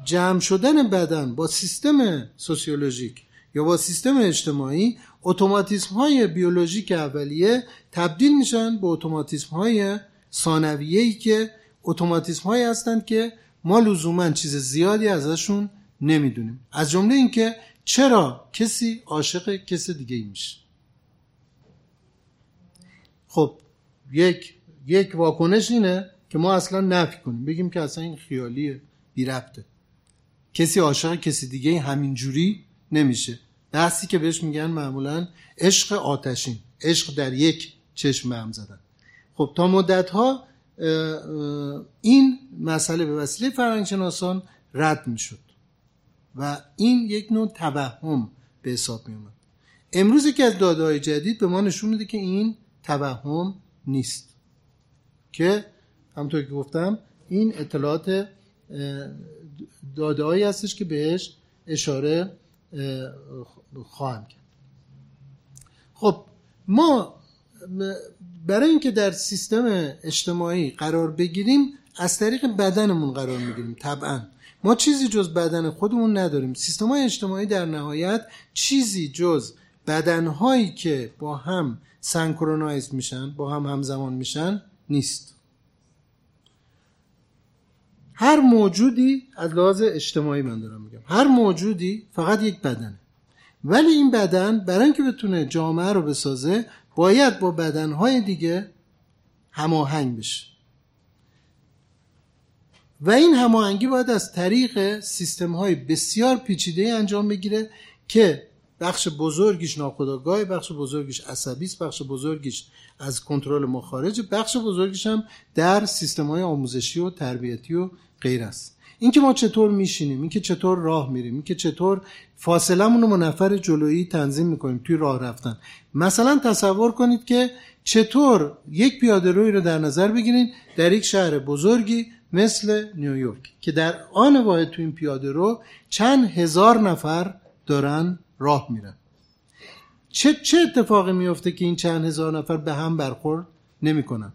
جمع شدن بدن با سیستم سوسیولوژیک. یا با سیستم اجتماعی اتوماتیسم های بیولوژیک اولیه تبدیل میشن به اتوماتیسم های ثانویه ای که اتوماتیسم هایی هستند که ما لزوما چیز زیادی ازشون نمی‌دونیم. از جمله اینکه چرا کسی عاشق کسی دیگه ای میشه؟ خب یک یک واکنش اینه که ما اصلا نفی کنیم. بگیم که اصلا این خیالیه بی ربطه. کسی عاشق کسی دیگه همینجوری نمیشه. بحثی که بهش میگن معمولا عشق آتشین. عشق در یک چشم هم زدن. خب تا مدت ها این مسئله به وسیله فرهنگشناسان رد می‌شد و این یک نوع توهم به حساب می اومد امروز که از داده های جدید به ما نشون میده که این توهم نیست که همطور که گفتم این اطلاعات داده هایی هستش که بهش اشاره خواهم کرد. خب ما برای اینکه در سیستم اجتماعی قرار بگیریم از طریق بدنمون قرار می‌گیریم طبعا. ما چیزی جز بدن خودمون نداریم. سیستم های اجتماعی در نهایت چیزی جز بدنهایی که با هم سنکرونایز میشن با هم همزمان میشن نیست. هر موجودی از لحاظ اجتماعی من دارم میگم. هر موجودی فقط یک بدنه. ولی این بدن برای اینکه بتونه جامعه رو بسازه باید با بدنهای دیگه هماهنگ بشه. و این هماهنگی باید از طریق سیستم های بسیار پیچیده انجام بگیره که بخش بزرگیش ناخودآگاه بخش بزرگیش عصبی است بخش بزرگیش از کنترل ما خارجه بخش بزرگیش هم در سیستم های آموزشی و تربیتی و غیر است. اینکه ما چطور میشینیم اینکه چطور راه میریم اینکه چطور فاصلمون رو با نفر جلویی تنظیم می‌کنیم توی راه رفتن. مثلا تصور کنید که چطور یک پیاده روی رو در نظر بگیرید در یک شهر بزرگی مثل نیویورک که در آن واحد تو این پیاده رو چند هزار نفر دارن راه میرن چه چه اتفاقی میفته که این چند هزار نفر به هم برخورد؟ نمی‌کنن.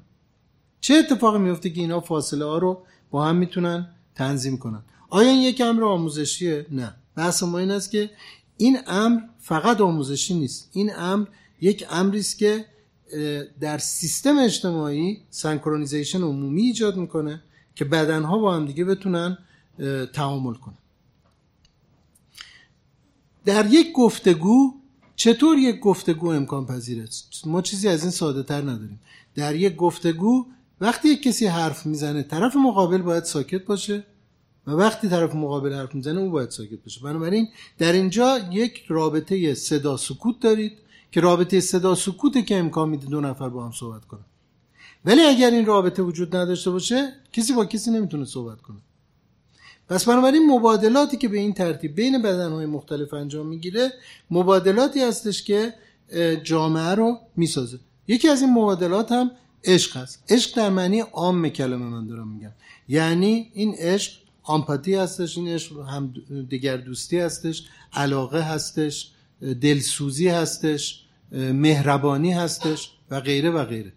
چه اتفاقی میفته که اینا فاصله ها رو با هم می‌تونن تنظیم کنن؟ آیا این یک امر آموزشیه؟ نه. بحث ما این است که این امر فقط آموزشی نیست. این امر یک امری است که در سیستم اجتماعی سنکرونیزیشن عمومی ایجاد می‌کنه که بدنها با هم دیگه بتونن تعامل کنن. در یک گفتگو چطور یک گفتگو امکان پذیره؟ ما چیزی از این ساده تر نداریم. در یک گفتگو وقتی یک کسی حرف می‌زنه طرف مقابل باید ساکت باشه و وقتی طرف مقابل حرف می‌زنه او باید ساکت باشه. بنابراین در اینجا یک رابطه صدا سکوت دارید که رابطه صدا سکوته که امکان میده دو نفر با هم صحبت کنن. ولی اگر این رابطه وجود نداشته باشه کسی با کسی نمی‌تونه صحبت کنه. پس بنابراین مبادلاتی که به این ترتیب بین بدنهای مختلف انجام می‌گیره مبادلاتی هستش که جامعه رو می‌سازه. یکی از این مبادلات هم عشق هست عشق در معنی عام کلمه من دارم میگم. یعنی این عشق آمپاتی هستش این عشق هم دیگر دوستی هستش علاقه هستش دلسوزی هستش مهربانی هستش و غیره و غیره.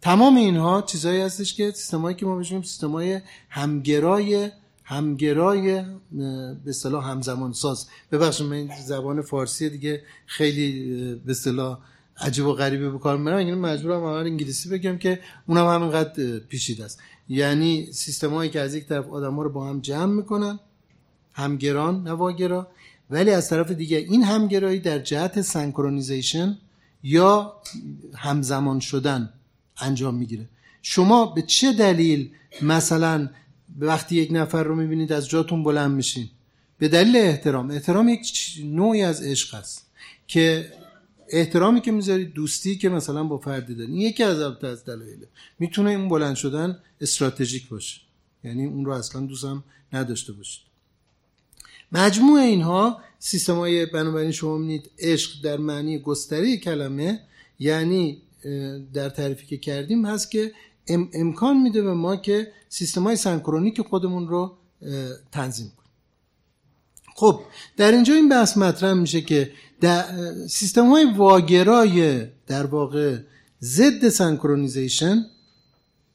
تمام اینها چیزهایی هستش که سیستمایی که ما بهشون سیستمای همگرای همگرای به اصطلاح همزمان ساز ببخشید من زبان فارسی دیگه خیلی به اصطلاح عجیب و غریبه به کار می‌برم. یعنی مجبورم اول انگلیسی بگم که اونم همینقدر پیچیده است. یعنی سیستمایی که از یک طرف آدما رو با هم جمع می‌کنن همگران نواگرا ولی از طرف دیگه این همگرایی در جهت سنکرونیزیشن یا همزمان شدن انجام می‌گیره. شما به چه دلیل مثلا وقتی یک نفر رو می‌بینید از جاتون بلند میشین. به دلیل احترام. احترام یک نوعی از عشق است که احترامی که می‌ذارید دوستی که مثلا با فردی دارین یکی از از دلایله می‌تونه این بلند شدن استراتژیک باشه. یعنی اون رو اصلا دوستم نداشته باشید. مجموع اینها سیستم های بنابراین شما می‌بینید عشق در معنی گستری کلمه یعنی در تعریفی که کردیم هست که امکان میده به ما که سیستم های synchronic خودمون رو تنظیم کنیم. خب در اینجا این بحث مطرح میشه که در سیستم های واگرای در واقع ضد synchronization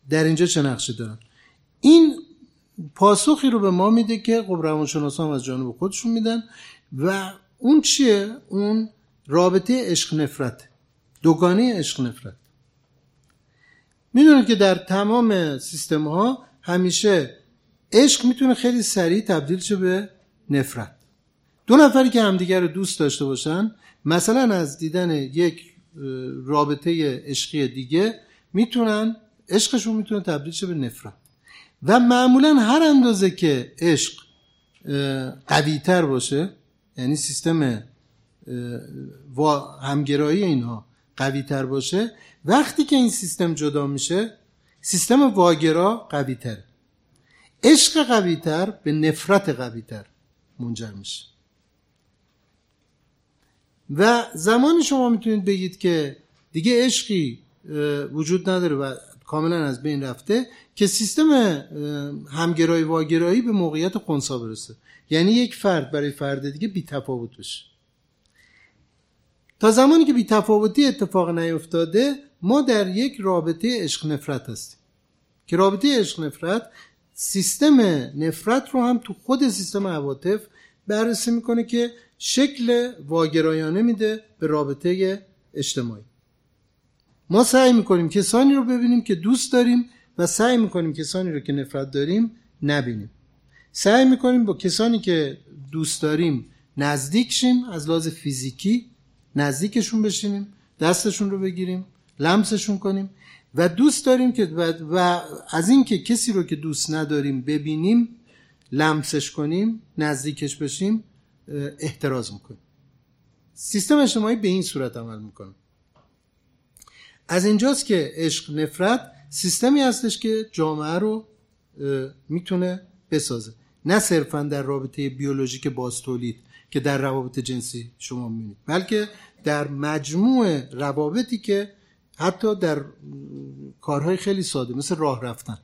در اینجا چه نقشی دارن؟ این پاسخی رو به ما میده که خب روانشناسان از جانب خودشون میدن و اون چیه؟ اون رابطه عشق نفرت دوگانه عشق نفرت. می‌دونید که در تمام سیستم ها همیشه عشق می‌تونه خیلی سریع تبدیل شه به نفرت. دو نفری که همدیگر رو دوست داشته باشن مثلا از دیدن یک رابطه عشقی دیگه می‌تونن عشقشون می‌تونه تبدیل شه به نفرت. و معمولا هر اندازه که عشق قوی تر باشه یعنی سیستم همگرایی اینها قوی تر باشه وقتی که این سیستم جدا میشه سیستم واگرا قوی تر عشق قوی تر به نفرت قوی تر منجر میشه. و زمانی شما می‌تونید بگید که دیگه عشقی وجود نداره و کاملا از بین رفته که سیستم همگرایی واگرایی به موقعیت خونسا برسه. یعنی یک فرد برای فرد دیگه بی تفاوت بشه. تا زمانی که بی تفاوتی اتفاق نیفتاده ما در یک رابطه عشق نفرت هستیم. که رابطه عشق نفرت سیستم نفرت رو هم تو خود سیستم عواطف بررسی می‌کنه که شکل واگرایانه میده به رابطه اجتماعی. ما سعی می‌کنیم کسانی رو ببینیم که دوست داریم و سعی می‌کنیم کسانی رو که نفرت داریم نبینیم. سعی می‌کنیم با کسانی که دوست داریم نزدیک شیم از لحاظ فیزیکی نزدیکشون بشینیم دستشون رو بگیریم. لمسشون کنیم و دوست داریم که و از اینکه کسی رو که دوست نداریم ببینیم لمسش کنیم نزدیکش بشیم احتراز می‌کنیم. سیستم اجتماعی به این صورت عمل می‌کنه. از اینجاست که عشق نفرت سیستمی هستش که جامعه رو می‌تونه بسازه. نه صرفا در رابطه بیولوژیک باز تولید که در روابط جنسی شما می‌بینید بلکه در مجموع روابطی که حتی در کارهای خیلی ساده مثل راه رفتن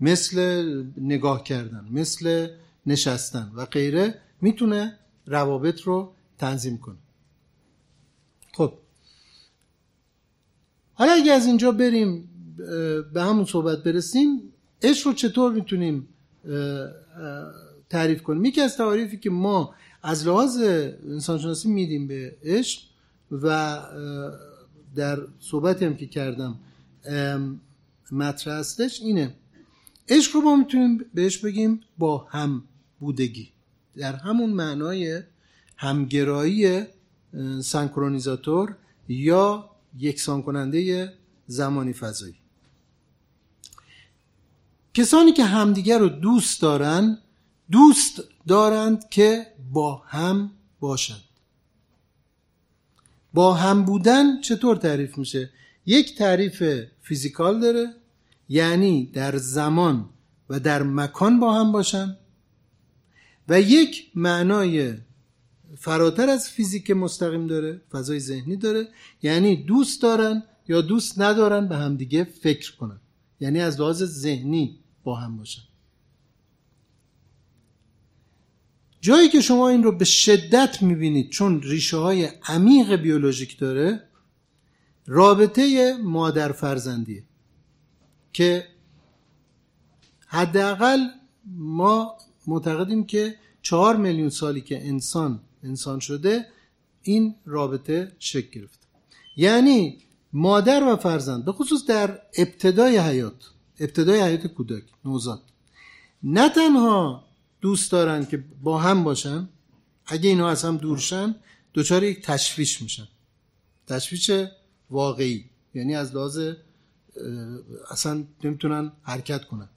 مثل نگاه کردن مثل نشستن و غیره می‌تونه روابط رو تنظیم کنه. خب. حالا اگه از اینجا بریم به همون صحبت برسیم عشق رو چطور می‌تونیم تعریف کنیم؟ یکی از تعریفی که ما از لحاظ انسانشناسی میدیم به عشق و در صحبتی هم که کردم مطرح هستش اینه. عشق رو ما می‌تونیم بهش بگیم با هم بودگی. در همون معنای همگرایی سنکرونیزاتور یا یکسان کننده زمانی فضایی. کسانی که همدیگر رو دوست دارن دوست دارند که با هم باشند با هم بودن چطور تعریف میشه؟ یک تعریف فیزیکال داره یعنی در زمان و در مکان با هم باشن. و یک معنای فراتر از فیزیک مستقیم داره فضای ذهنی داره. یعنی دوست دارن یا دوست ندارن به همدیگه فکر کنن. یعنی از لحاظ ذهنی با هم باشن. جایی که شما این رو به شدت می‌بینید چون ریشه های عمیق بیولوژیک داره رابطه مادر فرزندیه که حداقل ما معتقدیم که چهار میلیون سالی که انسان انسان شده این رابطه شکل گرفته یعنی مادر و فرزند به خصوص در ابتدای حیات ابتدای حیات کودک نوزاد نه تنها دوست دارن که با هم باشن اگه اینا از هم دورشن دچار یک تشویش میشن. تشویش واقعی یعنی از لحاظ اصلا نمی‌تونن حرکت کنن.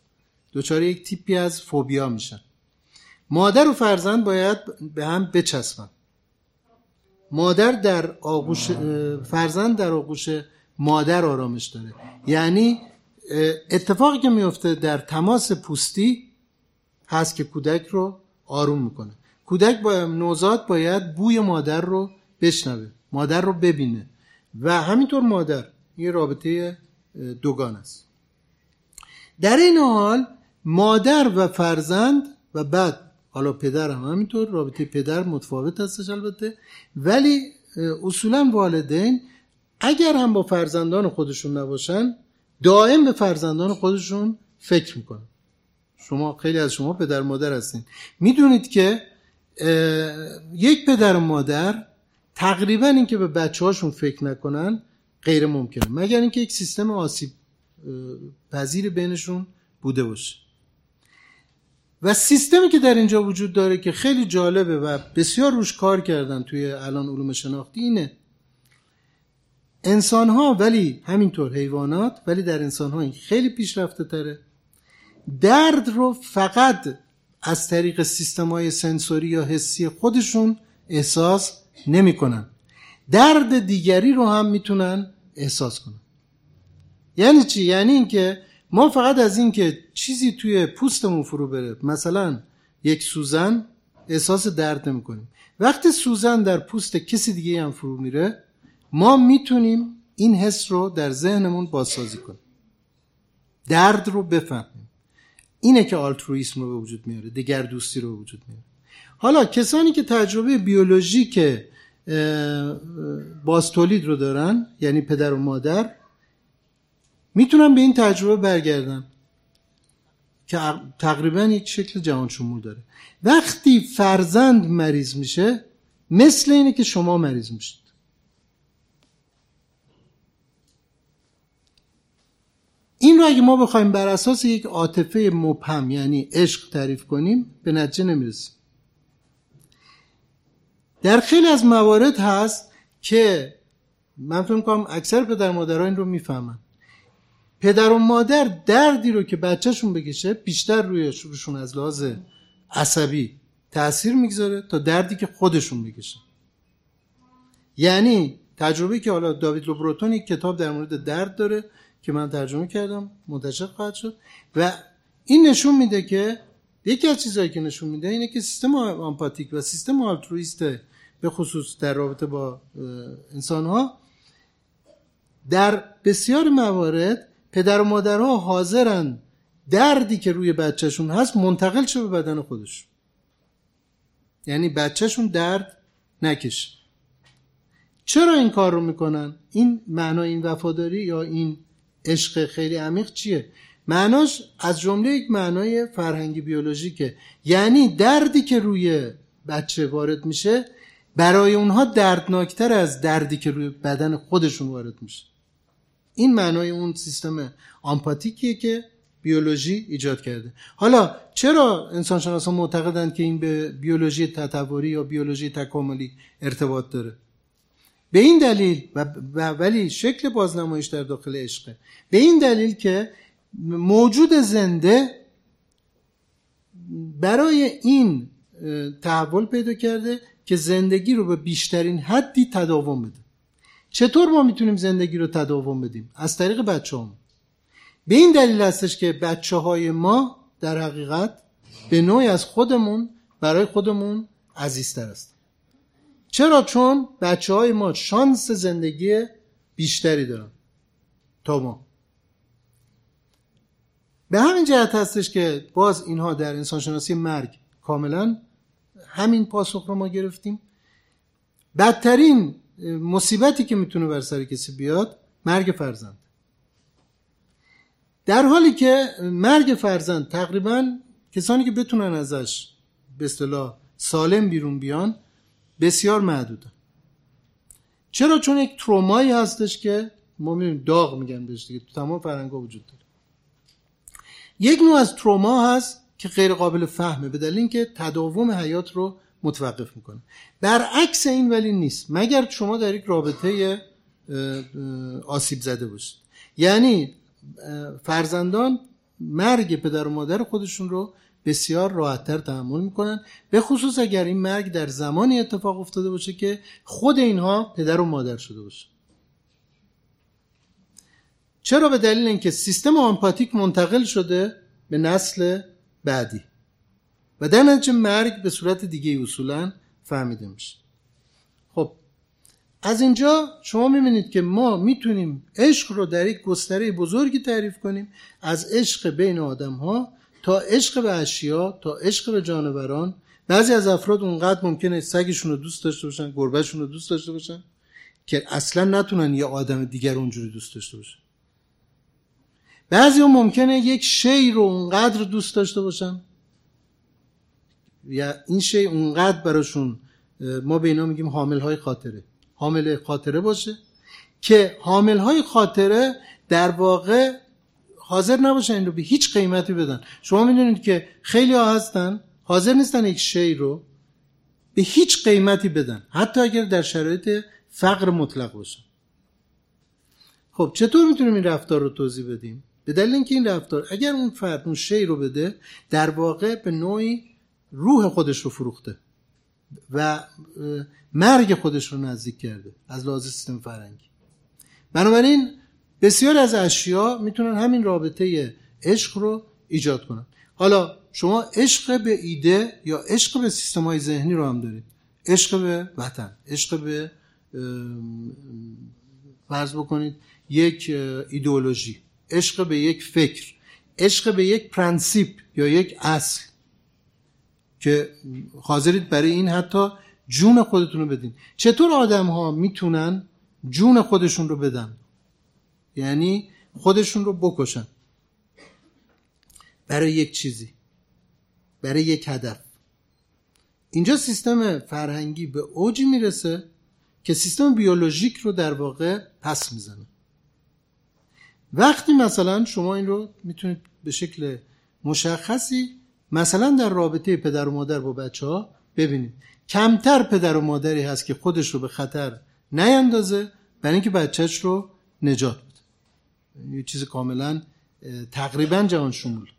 دچار یک تیپی از فوبیا میشن. مادر و فرزند باید به هم بچسبن. مادر در آغوش فرزند در آغوش مادر آرامش داره. یعنی اتفاقی که میفته در تماس پوستی هست که کودک رو آروم می‌کنه. کودک با نوزاد باید بوی مادر رو بشنوه مادر رو ببینه. و همینطور مادر این رابطه دوگان است. در این حال مادر و فرزند و بعد حالا پدر هم همینطور رابطه پدر متفاوت هستش البته. ولی اصولا والدین اگر هم با فرزندان خودشون نباشن دائم به فرزندان خودشون فکر می‌کنن. شما خیلی از شما پدر مادر هستین. می‌دونید که یک پدر و مادر تقریبا اینکه به بچه هاشون فکر نکنن غیر ممکنه. مگر اینکه یک سیستم آسیب پذیر بینشون بوده باشه. و سیستمی که در اینجا وجود داره که خیلی جالبه و بسیار روش کار کردن توی الان علوم شناختی اینه. انسان ها ولی همینطور حیوانات ولی در انسان ها این خیلی پیشرفته تره. درد رو فقط از طریق سیستم های سنسوری یا حسی خودشون احساس نمی‌کنن. درد دیگری رو هم می‌تونن احساس کنن. یعنی چی؟ یعنی اینکه ما فقط از اینکه چیزی توی پوستمون فرو بره مثلا یک سوزن احساس درد نمی‌کنیم. وقتی سوزن در پوست کسی دیگه هم فرو میره ما می‌تونیم این حس رو در ذهنمون بازسازی کنیم. درد رو بفهمیم. اینه که آلترویسم رو به وجود میاره دیگر دوستی رو به وجود میاره. حالا کسانی که تجربه بیولوژیک باستولید رو دارن یعنی پدر و مادر می‌تونن به این تجربه برگردن که تقریبا یک شکل جهان شمول داره. وقتی فرزند مریض میشه مثل اینه که شما مریض میشید. این رو اگه ما بخوایم بر اساس یک عاطفه مبهم یعنی عشق تعریف کنیم به نتیجه نمی‌رسیم. در خیلی از موارد هست که من فکر کنم اکثر پدر مادرها این رو می‌فهمن. پدر و مادر دردی رو که بچهشون بکشه بیشتر روی روشون از لحاظ عصبی تاثیر می‌گذاره تا دردی که خودشون بکشن یعنی تجربه که حالا داوید لوبروتون یک کتاب در مورد درد داره که من ترجمه کردم منتشر خواهد شد. و این نشون میده که یکی از چیزهایی که نشون میده اینه که سیستم آمپاتیک و سیستم آلترویست به خصوص در رابطه با انسان ها در بسیار موارد پدر و مادرها حاضرن دردی که روی بچهشون هست منتقل شه به بدن خودشون یعنی بچهشون درد نکشه. چرا این کار رو می‌کنن؟ این معنای این وفاداری یا این عشق خیلی عمیق چیه؟ معناش از جمله یک معنای فرهنگی بیولوژیکه. یعنی دردی که روی بچه وارد میشه برای اونها دردناکتر از دردی که روی بدن خودشون وارد میشه. این معنای اون سیستم آمپاتیکیه که بیولوژی ایجاد کرده. حالا چرا انسان شناسان معتقدند که این به بیولوژی تطوری یا بیولوژی تکاملی ارتباط داره؟ به این دلیل و ولی شکل بازنمایش در داخل عشقه. به این دلیل که موجود زنده برای این تحول پیدا کرده که زندگی رو به بیشترین حدی تداوم بده. چطور ما می‌تونیم زندگی رو تداوم بدیم؟ از طریق بچه هم. به این دلیل هستش که بچه های ما در حقیقت به نوعی از خودمون برای خودمون عزیزتر است چرا؟ چون بچه های ما شانس زندگی بیشتری دارن. تا ما. به همین جهت هستش که باز اینها در انسانشناسی مرگ کاملا همین پاسخ رو ما گرفتیم. بدترین مصیبتی که می‌تونه بر سر کسی بیاد مرگ فرزند. در حالی که مرگ فرزند تقریبا کسانی که بتونن ازش به اصطلاح سالم بیرون بیان بسیار محدودن چرا؟ چون یک ترومایی هستش که ما می‌بینیم داغ میگن بهش دیگه. تو تمام فرنگا وجود داره. یک نوع از تروما هست که غیر قابل فهمه به دلیل اینکه تداوم حیات رو متوقف می‌کنه. برعکس این ولی نیست. مگر شما در یک رابطه آسیب زده باشید. یعنی فرزندان مرگ پدر و مادر خودشون رو بسیار راحتتر تحمل می‌کنن. به خصوص اگر این مرگ در زمانی اتفاق افتاده باشه که خود اینها پدر و مادر شده باشه. چرا به دلیل اینکه سیستم آمپاتیک منتقل شده به نسل بعدی؟ و در نتیجه مرگ به صورت دیگه اصولا فهمیده میشه. خب از اینجا شما می‌بینید که ما می‌تونیم عشق رو در یک گستره بزرگی تعریف کنیم. از عشق بین آدم ها تا عشق به اشیا تا عشق به جانوران. بعضی از افراد اونقدر ممکنه سگشون رو دوست داشته باشن گربهشون رو دوست داشته باشن که اصلا نتونن یه آدم دیگر اونجوری دوست داشته باشن. بعضی هم ممکنه یک شی رو اونقدر دوست داشته باشن. یا این شی اونقدر براشون ما به اینا میگیم حامل های خاطره. حامل خاطره باشه که حامل های خاطره در واقع حاضر نباشن این به هیچ قیمتی بدن. شما می‌دونید که خیلی ها هستن حاضر نیستن یک شی رو به هیچ قیمتی بدن حتی اگر در شرایط فقر مطلق باشن. خب چطور می‌تونیم این رفتار رو توضیح بدیم؟ به دلیل اینکه این رفتار اگر اون فرد اون شی رو بده در واقع به نوعی روح خودش رو فروخته و مرگ خودش رو نزدیک کرده از لحاظ سیستم فرنگی بنابراین بسیار از اشیا می‌تونن همین رابطه عشق رو ایجاد کنن. حالا شما عشق به ایده یا عشق به سیستم های ذهنی رو هم دارید. عشق به وطن عشق به فرض بکنید یک ایدئولوژی. عشق به یک فکر. عشق به یک پرنسیپ یا یک اصل. که حاضرید برای این حتی جون خودتون رو بدین. چطور آدم ها می‌تونن جون خودشون رو بدن؟ یعنی خودشون رو بکشن. برای یک چیزی. برای یک هدف. اینجا سیستم فرهنگی به اوجی می‌رسه که سیستم بیولوژیک رو در واقع پس می‌زنه. وقتی مثلا شما این رو می‌تونید به شکل مشخصی مثلا در رابطه پدر و مادر با بچه ها ببینید. کمتر پدر و مادری هست که خودش رو به خطر نیندازه برای اینکه بچهش رو نجات یه چیز کاملا تقریبا جهان شمول.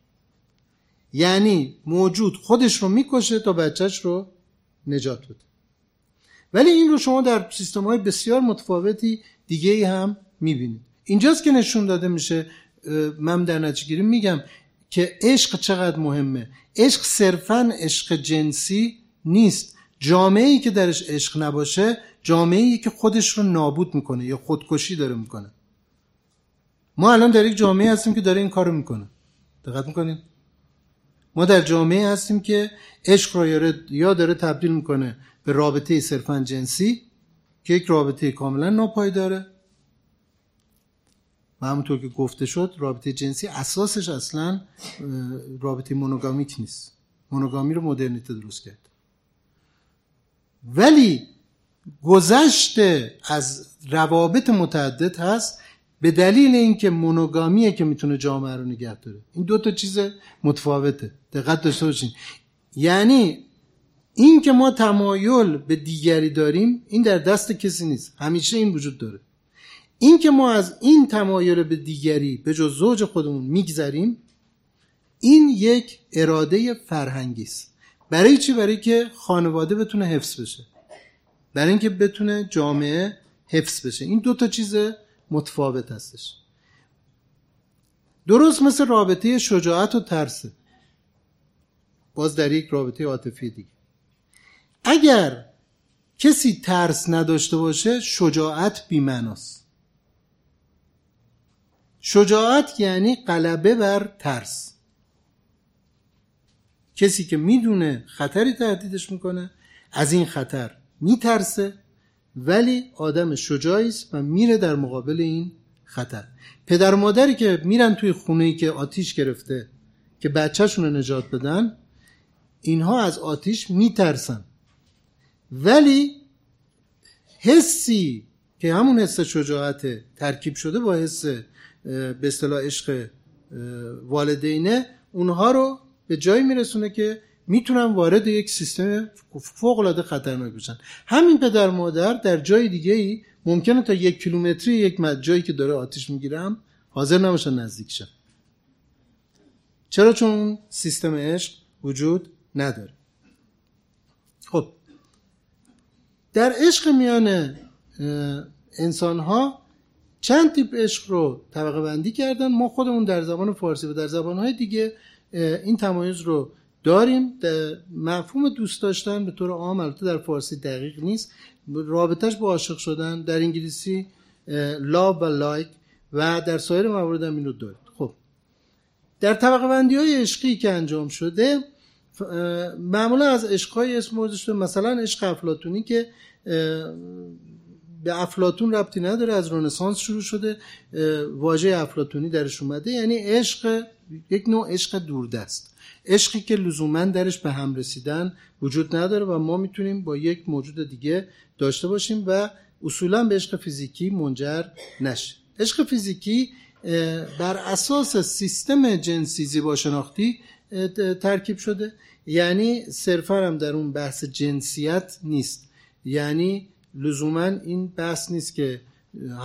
یعنی موجود خودش رو می‌کشه تا بچهش رو نجات بده. ولی این رو شما در سیستم های بسیار متفاوتی دیگه ای هم می‌بینید. اینجاست که نشون داده میشه من در نتیجه میگم که عشق چقدر مهمه. عشق صرفا عشق جنسی نیست. جامعه ای که درش عشق نباشه جامعه ای که خودش رو نابود می‌کنه یا خودکشی داره می‌کنه. ما الان در یک جامعه هستیم که داره این کارو می‌کنه. دقت می‌کنید ما در جامعه هستیم که عشق رو یا داره تبدیل می‌کنه به رابطه صرفا جنسی که یک رابطه کاملا ناپایداره. و همونطور که گفته شد رابطه جنسی اساسش اصلا رابطه مونوگامیک نیست. مونوگامی رو مدرنیته درست کرد. ولی گذشته از روابط متعدد هست به دلیل اینکه مونوگامیه که می‌تونه جامعه رو نگه داره. این دو تا چیز متفاوته. دقت داشته باشین. یعنی این که ما تمایل به دیگری داریم این در دست کسی نیست. همیشه این وجود داره. این که ما از این تمایل به دیگری به جز زوج خودمون میگذریم این یک اراده فرهنگی است. برای چی؟ برای که خانواده بتونه حفظ بشه. برای اینکه بتونه جامعه حفظ بشه. این دو تا چیز متفاوت هستش. درست مثل رابطه شجاعت و ترسه باز در یک رابطه عاطفی دیگه. اگر کسی ترس نداشته باشه شجاعت بیمناست شجاعت یعنی غلبه بر ترس. کسی که می‌دونه خطری تهدیدش می‌کنه از این خطر میترسه. ولی آدم شجاعی است و میره در مقابل این خطر. پدر و مادری که میرن توی خونه ای که آتیش گرفته که بچهشون رو نجات بدن اینها از آتیش میترسن. ولی حسی که همون حس شجاعت ترکیب شده با حس به اصطلاح عشق والدینه اونها رو به جایی میرسونه که می‌تونن وارد یک سیستم فوق العاده خطرناک بشن. همین پدر مادر در جای دیگه ای ممکنه تا یک کیلومتری یک جایی که داره آتیش می‌گیرم حاضر نباشن نزدیک شن. چرا چون سیستم عشق وجود نداره؟ خب در عشق میان انسان ها چند تیپ عشق رو طبقه بندی کردن. ما خودمون در زبان فارسی و در زبان های دیگه این تمایز رو داریم. مفهوم دوست داشتن به طور عام البته در فارسی دقیق نیست. رابطش با عاشق شدن در انگلیسی لاو و لایک و در سایر موارد هم اینو دارید. خب. در طبقه بندی های عشقی که انجام شده معمولا از عشقهای اسم شده. مثلا عشق افلاتونی که به افلاتون ربطی نداره از رنسانس شروع شده واژه افلاتونی درش اومده یعنی عشق یک نوع عشق دوردست. عشقی که لزوما درش به هم رسیدن وجود نداره و ما می‌تونیم با یک موجود دیگه داشته باشیم و اصولا به عشق فیزیکی منجر نشه. عشق فیزیکی بر اساس سیستم جنسی زیبا شناختی ترکیب شده. یعنی صرفا هم در اون بحث جنسیت نیست. یعنی لزوما این بحث نیست که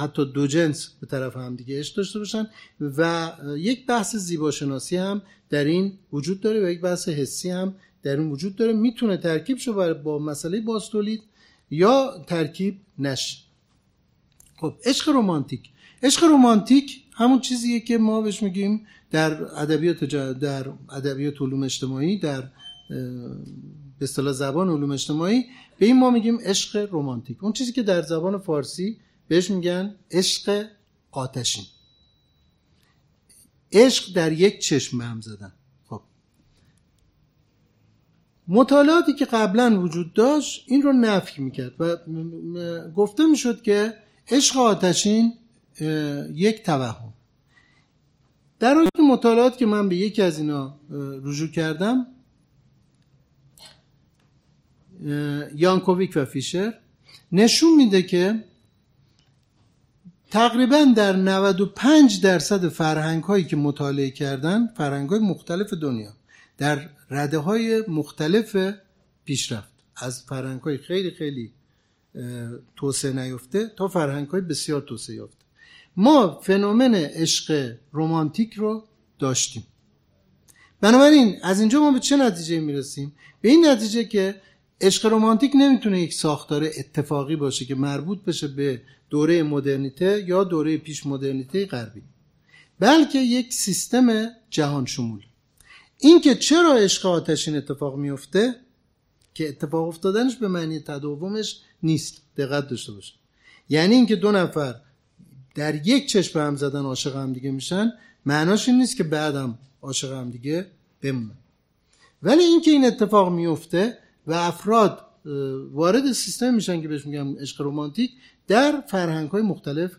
حتی دو جنس به طرف هم دیگه عشق داشته باشن و یک بحث زیباشناسی هم در این وجود داره و یک بحث حسی هم در این وجود داره. می‌تونه ترکیب شو با مسئله باستولید یا ترکیب نشه. خب عشق رومانتیک عشق رومانتیک همون چیزیه که ما بهش میگیم در ادبیات در ادبیات علوم اجتماعی در به اصطلاح زبان علوم اجتماعی به این ما میگیم عشق رومانتیک اون چیزی که در زبان فارسی بهش میگن عشق آتشین. عشق در یک چشم هم زدن. خب. مطالعاتی که قبلا وجود داشت این رو نفی می‌کرد و گفته می‌شد که عشق آتشین یک توهم. در اون مطالعات که من به یکی از اینا رجوع کردم یانکوویک و فیشر. نشون میده که تقریبا در 95 درصد فرهنگ هایی که مطالعه کردن فرهنگ های مختلف دنیا در رده های مختلف پیشرفت. از فرهنگ های خیلی خیلی توسعه نیفته تا فرهنگ های بسیار توسعه یافته. ما فنومن عشق رومانتیک رو داشتیم. بنابراین از اینجا ما به چه نتیجه می‌رسیم؟ به این نتیجه که عشق رمانتیک نمی‌تونه یک ساختار اتفاقی باشه که مربوط بشه به دوره مدرنیته یا دوره پیش مدرنیته غربی بلکه یک سیستم جهان شمول. اینکه چرا عشق آتشین اتفاق میفته؟ که اتفاق افتادنش به معنی تداومش نیست. دقت داشته باشه یعنی اینکه دو نفر در یک چشم هم زدن عاشق هم دیگه میشن معناش این نیست که بعدم عاشق هم دیگه بمونن. ولی اینکه این اتفاق میفته و افراد وارد سیستم میشن که بهش میگم عشق رمانتیک در فرهنگ های مختلف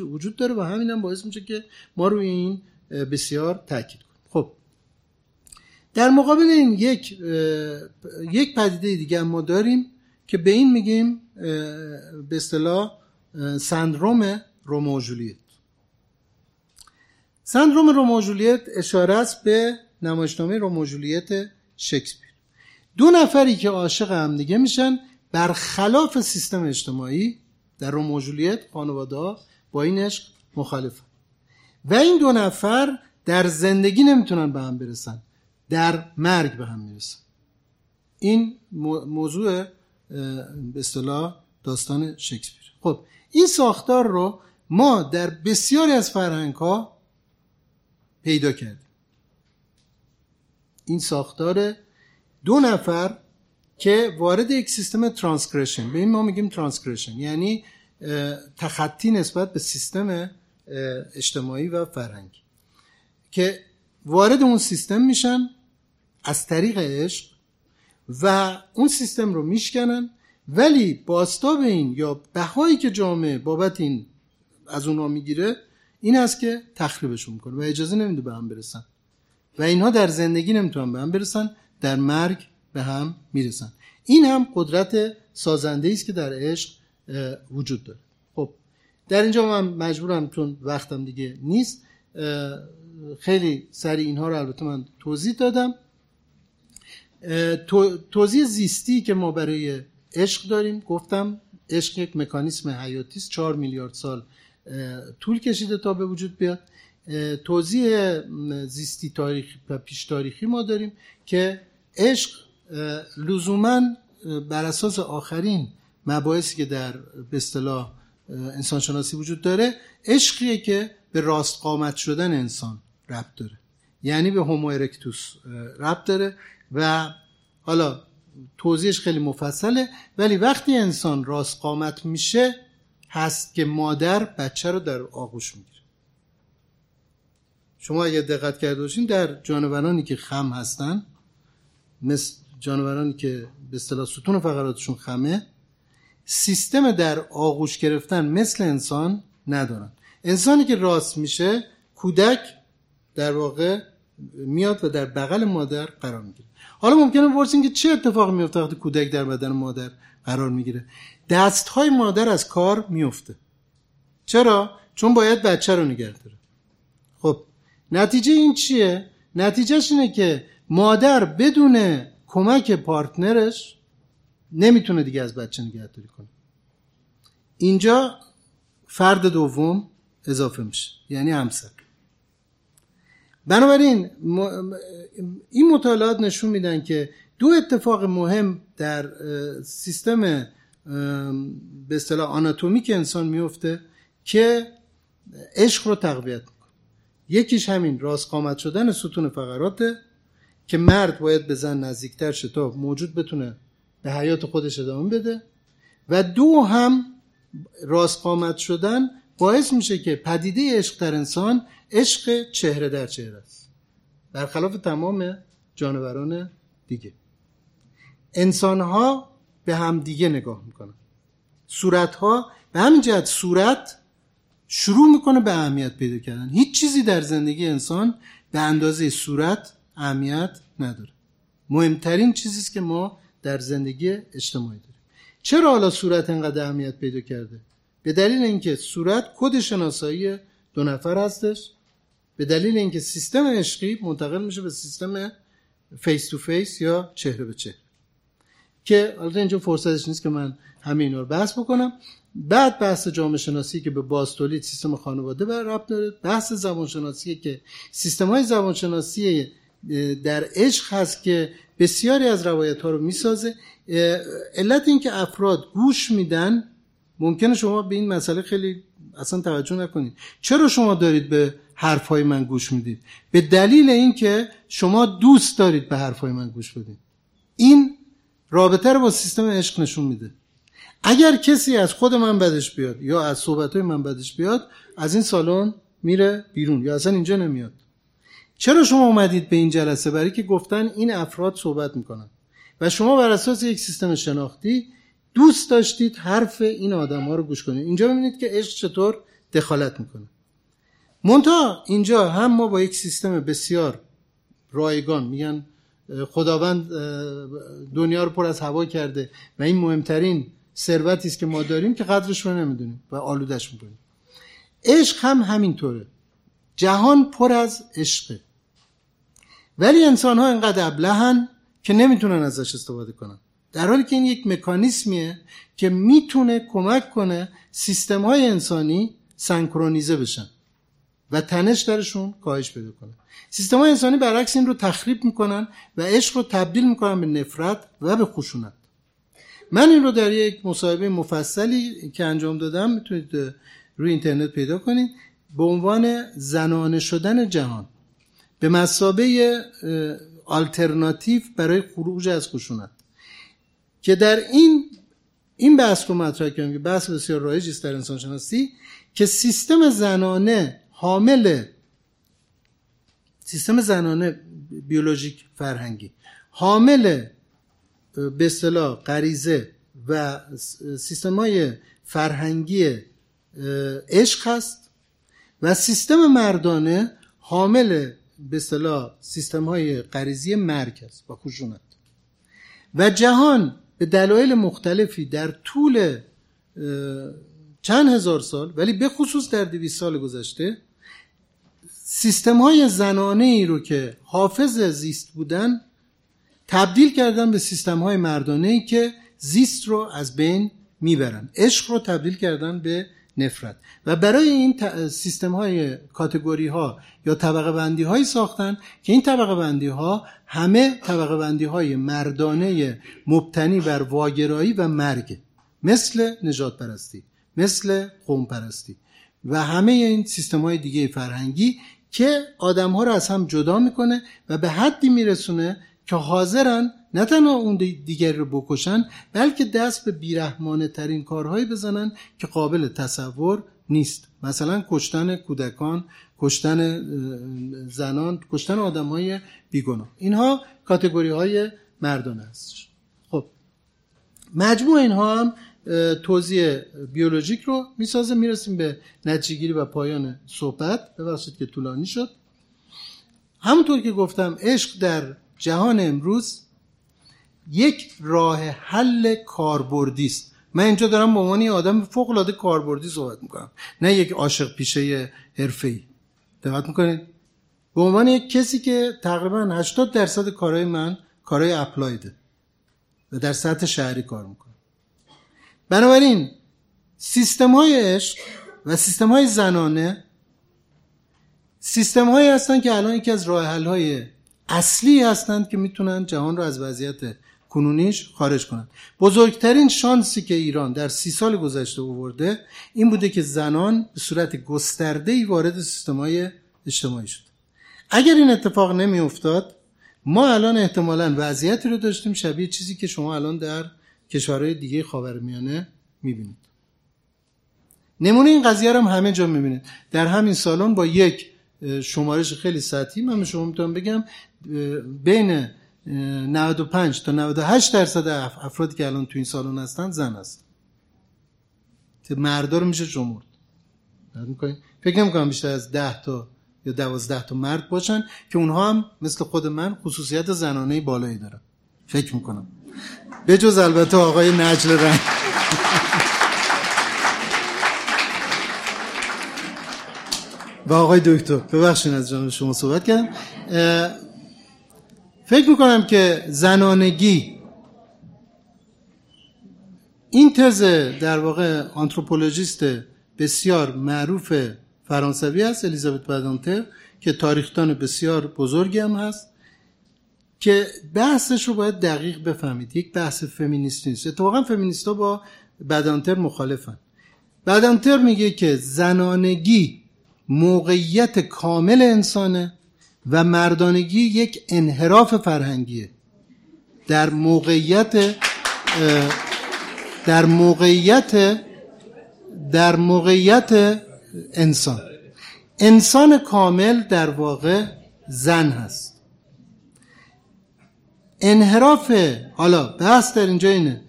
وجود داره و همین هم باعث میشه که ما روی این بسیار تاکید کنیم خب. در مقابل این یک یک پدیده دیگه ما داریم که به این میگیم به اصطلاح سندروم رومو جولیت. سندروم رومو اشاره است به نمایشنامه رومو جولیت شکسپیر. دو نفری که عاشق هم دیگه میشن برخلاف سیستم اجتماعی در رومو جولیت خانواده با این عشق مخالفن. و این دو نفر در زندگی نمی‌تونن به هم برسن در مرگ به هم می‌رسن. این موضوع به اصطلاح داستان شکسپیر. خب این ساختار رو ما در بسیاری از فرهنگ ها پیدا کردیم. این ساختار دو نفر که وارد یک سیستم transgression به این ما میگیم transgression یعنی تخطی نسبت به سیستم اجتماعی و فرهنگی که وارد اون سیستم میشن از طریق عشق و اون سیستم رو میشکنن ولی باستاب این یا بهایی که جامعه بابت این از اونها می‌گیره این است که تخریبشون می‌کنه و اجازه نمیده به هم برسن. و اینها در زندگی نمی‌تونن به هم برسن. در مرگ به هم می‌رسن. این هم قدرت سازنده است که در عشق وجود داره. خب در اینجا من مجبورم چون وقتم دیگه نیست خیلی سریع اینها رو البته من توضیح دادم. توضیح زیستی که ما برای عشق داریم گفتم عشق یک مکانیسم حیاتی است. 4 میلیارد سال طول کشیده تا به وجود بیاد. توضیح زیستی تاریخی و پیش تاریخی ما داریم که عشق لزوما بر اساس آخرین مباحثی که در به اصطلاح انسانشناسی وجود داره عشقیه که به راست قامت شدن انسان ربط داره. یعنی به هومو ارکتوس ربط داره و حالا توضیحش خیلی مفصله ولی وقتی انسان راست قامت میشه هست که مادر بچه رو در آغوش می‌گیره. شما اگر دقت کرده باشین در جانورانی که خم هستن مثل جانورانی که به اصطلاح ستون فقراتشون خمه سیستم در آغوش گرفتن مثل انسان ندارن. انسانی که راست میشه کودک در واقع میاد و در بغل مادر قرار می‌گیره. حالا ممکنه بپرسین که چه اتفاقی میفته وقتی کودک در بدن مادر قرار می‌گیره؟ دست های مادر از کار میفته چرا؟ چون باید بچه رو نگه داره. خب نتیجه این چیه؟ نتیجهش اینه که مادر بدون کمک پارتنرش نمی‌تونه دیگه از بچه نگهداری کنه. اینجا فرد دوم اضافه میشه یعنی همسر. بنابراین این مطالعات نشون میدن که دو اتفاق مهم در سیستم به اصطلاح آناتومیک انسان میفته که عشق رو تقویت می‌کنه. یکیش همین راست قامت شدن ستون فقراته. که مرد باید به زن نزدیکتر شه. تا موجود بتونه به حیات خودش ادامه بده. و دو هم راست قامت شدن باعث میشه که پدیده عشق در انسان عشق چهره در چهره است. برخلاف تمام جانوران دیگه. انسان ها به هم دیگه نگاه می‌کنن. صورت ها به همین جهت صورت شروع می‌کنه به اهمیت پیدا کردن. هیچ چیزی در زندگی انسان به اندازه صورت اهمیت نداره. مهمترین چیزی است که ما در زندگی اجتماعی داریم. چرا حالا صورت انقدر اهمیت پیدا کرده؟ به دلیل اینکه صورت کد شناسایی دو نفر هستش. به دلیل اینکه سیستم عشقی منتقل میشه به سیستم face to face یا چهره به چهره. که البته اینجا فرصتش نیست که من همه اینا رو بحث بکنم. بعد بحث جامعه شناسی که به بازتولید سیستم خانواده بر ربط داره. بحث زبان شناسی که سیستم های زبان شناسی در عشق هست که بسیاری از روایت ها رو می‌سازه. علت این که افراد گوش میدن ممکنه شما به این مسئله خیلی اصلا توجه نکنید. چرا شما دارید به حرفهای من گوش می‌دید؟ به دلیل اینکه شما دوست دارید به حرفهای من گوش بدید. این رابطه رو با سیستم عشق نشون میده. اگر کسی از خود من بدش بیاد یا از صحبتهای من بدش بیاد از این سالن میره بیرون یا اصلا اینجا نمیاد. چرا شما اومدید به این جلسه؟ برای که گفتن این افراد صحبت می‌کنن. و شما بر اساس یک سیستم شناختی دوست داشتید حرف این آدم ها رو گوش کنید. اینجا ببینید که عشق چطور دخالت می‌کنه. مونتا اینجا هم ما با یک سیستم بسیار رایگان میگن خداوند دنیا رو پر از هوا کرده و این مهمترین ثروتی است که ما داریم که قدرش رو نمی‌دونیم و آلودش می‌کنیم. عشق هم همینطوره. جهان پر از عشقه. ولی انسان ها اینقدر ابلهن که نمی‌تونن ازش استفاده کنن. در حالی که این یک مکانیسمیه که می‌تونه کمک کنه سیستم های انسانی سنکرونیزه بشن و تنش درشون کاهش پیدا کنه. سیستم های انسانی برعکس این رو تخریب می‌کنن و عشق رو تبدیل می‌کنن به نفرت و به خشونت. من این رو در یک مصاحبه مفصلی که انجام دادم می‌تونید روی اینترنت پیدا کنید به عنوان زنانه شدن جهان. به مسابه آلترناتیو برای خروج از خشونت. که در این این بحث رو مطرح کردم که بحث بسیار رایجی است در انسان شناسی که سیستم زنانه حامل سیستم زنانه بیولوژیک فرهنگی حامل به اصطلاح غریزه و سیستم های فرهنگی عشق هست و سیستم مردانه حامل به اصطلاح سیستم های غریزی است و خشونت. و جهان به دلایل مختلفی در طول چند هزار سال ولی به خصوص در دویست سال گذشته سیستم های زنانه ای رو که حافظ زیست بودن تبدیل کردن به سیستم های مردانه ای که زیست رو از بین می‌برن. عشق رو تبدیل کردن به نفرت. و برای این سیستم های کاتگوری ها یا طبقه بندی هایی ساختن که این طبقه بندی ها همه طبقه بندی های مردانه مبتنی بر واگرایی و مرگ مثل نجات پرستی مثل قوم پرستی و همه این سیستم های دیگه فرهنگی که آدم ها رو از هم جدا می‌کنه و به حدی میرسونه که حاضرن نه تنها اون دیگر رو بکشن بلکه دست به بیرحمانه ترین کارهایی بزنن که قابل تصور نیست. مثلا کشتن کودکان کشتن زنان کشتن آدم های بیگناه. اینها کاتگوری های مردانه هستش خب. مجموع اینها هم توضیح بیولوژیک رو می‌سازه. می‌رسیم به نتیجه و پایان صحبت. ببخشید که طولانی شد. همونطور که گفتم عشق در جهان امروز یک راه حل کاربردی است. من اینجا دارم به عنوان آدم فوق العاده کاربردی صحبت می‌کنم. نه یک عاشق پیشه حرفه‌ای. دقت می‌کنید؟ به عنوان یک کسی که تقریبا 80 درصد کارهای من کارهای اپلایده و در سطح شهری کار می‌کنم بنابراین سیستم های عشق و سیستم های زنانه سیستم هایی هستن که الان یکی از راه حل های اصلی هستند که می‌تونن جهان رو از وضعیت کنونیش خارج کنند. بزرگترین شانسی که ایران در سی سال گذشته آورده این بوده که زنان به صورت گسترده ای وارد سیستم های اجتماعی شد. اگر این اتفاق نمی افتاد ما الان احتمالا وضعیتی رو داشتیم شبیه چیزی که شما الان در کشورهای دیگه خاورمیانه می‌بینید. نمونه این قضیه رو هم همه جا می‌بینید. در همین سالن با یک شمارش خیلی سطحی. من به شما می‌تونم بگم بین 95 تا 98 درصد افرادی که الان تو این سالن هستن زن هست. مردا رو میشه شمرد فکر نمی کنم بیشتر از 10 تا یا 12 تا مرد باشن که اونها هم مثل خود من خصوصیت زنانه بالایی دارن. فکر می‌کنم. به جز البته آقای نجل رنگ و آقای دکتر ببخشید از جانب شما صحبت کردم. فکر می‌کنم که زنانگی این تز در واقع آنتروپولوژیست بسیار معروف فرانسوی است الیزابت بدانتر که تاریختان بسیار بزرگی هم هست که بحثش رو باید دقیق بفهمید. یک بحث فمینیستی نیست. اتفاقا فمینیست ها با بدانتر مخالفن. بدانتر میگه که زنانگی موقعیت کامل انسانه. و مردانگی یک انحراف فرهنگیه. در موقعیت در موقعیت در موقعیت انسان. انسان کامل در واقع زن هست. انحراف حالا بحث در اینجا اینه.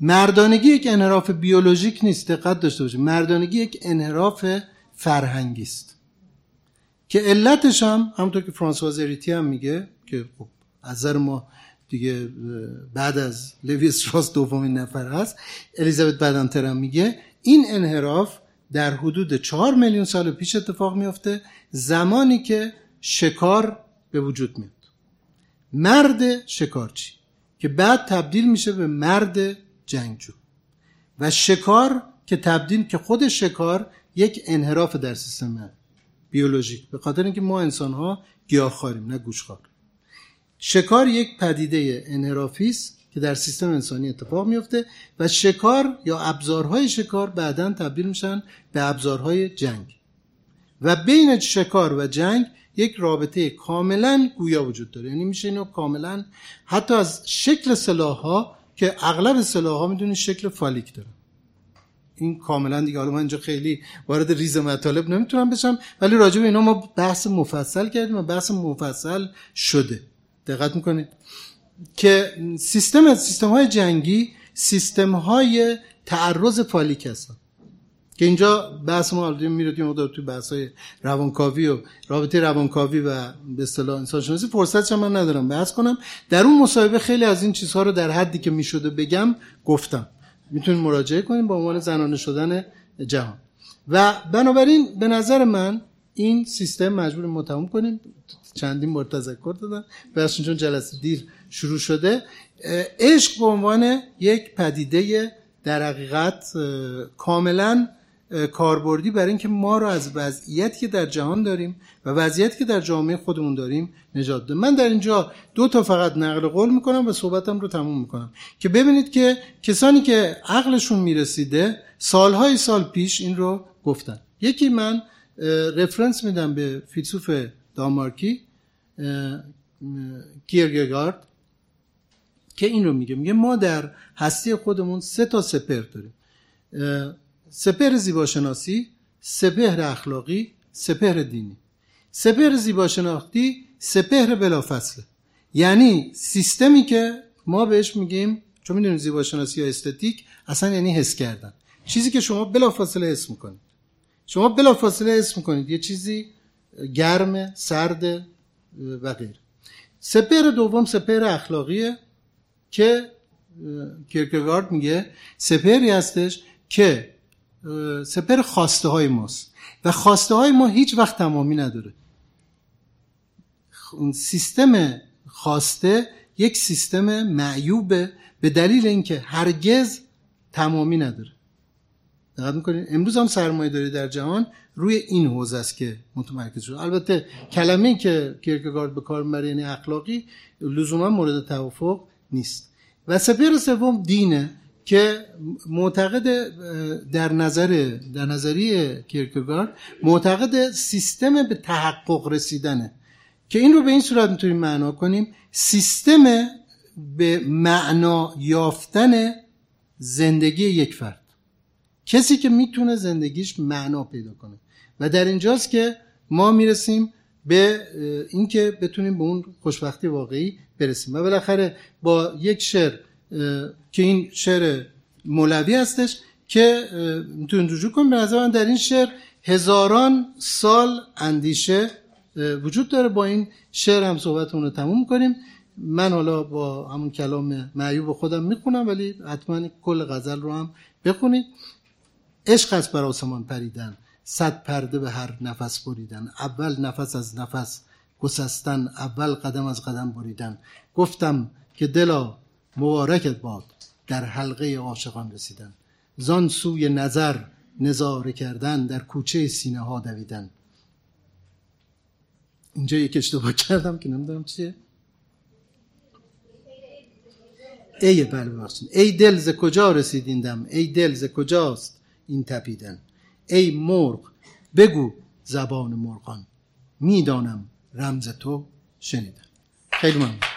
مردانگی یک انحراف بیولوژیک نیست دقت داشته باشید. مردانگی یک انحراف فرهنگی است. که علتش هم همونطور که فرانسواز ریتی هم میگه که خب از نظر ما دیگه بعد از لوی استراس دومین نفر هست الیزابت بدانتر هم میگه این انحراف در حدود چهار میلیون سال پیش اتفاق میفته زمانی که شکار به وجود میاد. مرد شکارچی که بعد تبدیل میشه به مرد جنگجو. و شکار که تبدیل که خود شکار یک انحراف در سیستم بیولوژیک به خاطر اینکه ما انسان ها گیاهخواریم نه گوشخوار شکار یک پدیده انحرافی است که در سیستم انسانی اتفاق میفته و شکار یا ابزارهای شکار بعدا تبدیل میشن به ابزارهای جنگ. و بین شکار و جنگ یک رابطه کاملا گویا وجود داره. یعنی میشه اینو کاملا حتی از شکل سلاح ها که اغلب سلاح ها می‌دونید شکل فالیک داره. این کاملا دیگه حالا من اینجا خیلی وارد ریز مطالب نمی‌تونم بشم ولی راجع به اینا ما بحث مفصل کردیم و بحث مفصل شده. دقت می‌کنید که سیستم سیستم های جنگی سیستم های تعرض فالیک هستن که اینجا بحث ما البته میره مقدار توی بحث های روانکاوی و رابطه روانکاوی و به اصطلاح انسان شناسی فرصتش من ندارم بحث کنم. در اون مصاحبه خیلی از این چیزها رو در حدی که می‌شده بگم گفتم. می‌تونید مراجعه کنیم با عنوان زنانه شدن جهان. و بنابراین به نظر من این سیستم مجبور متموم کنیم. چندین بار تذکر دادم. بخش چون جلسه دیر شروع شده. عشق به عنوان یک پدیده در حقیقت کاملا کاربردی برای اینکه ما رو از وضعیتی که در جهان داریم و وضعیتی که در جامعه خودمون داریم نجات ده من در اینجا دو تا فقط نقل قول می‌کنم و صحبتم رو تموم می‌کنم. که ببینید که کسانی که عقلشون می‌رسیده سالهای سال پیش این رو گفتن. یکی من رفرنس میدم به فیلسوف دانمارکی کیرگگارد که این رو میگه. میگه ما در هستی خودمون سه تا سپر داریم. سپر زیباشناسی سپهر اخلاقی سپهر دینی. سپهر زیباشناختی سپهر بلافصله. یعنی سیستمی که ما بهش میگیم چون می‌دونیم زیباشناسی یا استتیک اصلا یعنی حس کردن. چیزی که شما بلافاصله حس می‌کنید. شما بلافاصله حس می‌کنید. یه چیزی گرم سرد و غیر سپر دوم سپر اخلاقیه که کیرکگارد میگه سپری هستش که سپر خواسته های ماست. و خواسته های ما هیچ وقت تمامی نداره. سیستم خواسته یک سیستم معیوبه به دلیل اینکه هرگز تمامی نداره. دقت می‌کنید امروز هم سرمایه داری در جهان روی این حوزه است که متمرکز شده. البته کلمه که کیرکگارد به کار می‌بره یعنی اخلاقی لزوما مورد توافق نیست. و سپیر سوم دینه. که معتقد در نظر در نظریه کیرکگارد معتقد سیستم به تحقق رسیدنه. که این رو به این صورت می‌تونیم معنا کنیم. سیستم به معنا یافتن زندگی یک فرد. کسی که می‌تونه زندگیش معنا پیدا کنه. و در اینجاست که ما می‌رسیم به اینکه بتونیم به اون خوشبختی واقعی برسیم. و بالاخره با یک شعر که این شعر مولوی هستش که می‌تونید رجوع کنیم به نظر در این شعر هزاران سال اندیشه وجود داره. با این شعر هم صحبتمون رو تموم کنیم. من حالا با همون کلام معیوب خودم می‌خونم ولی حتما کل غزل رو هم بخونید. عشق است بر آسمان پریدن صد پرده به هر نفس بریدن. اول نفس از نفس گسستن اول قدم از قدم بریدن. گفتم که دلا مبارکت باد. در حلقه عاشقان رسیدن. زان سوی نظر نظاره کردن در کوچه سینه ها دویدن. اینجا یک اشتباه کردم که نمی‌دونم چیه. ای بله ببخشید. ای دل ز کجا رسیدیندم ای دل ز کجاست این تپیدن؟ ای مرغ بگو زبان مرغان. می‌دانم رمز تو شنیدم. خیلی ممنون.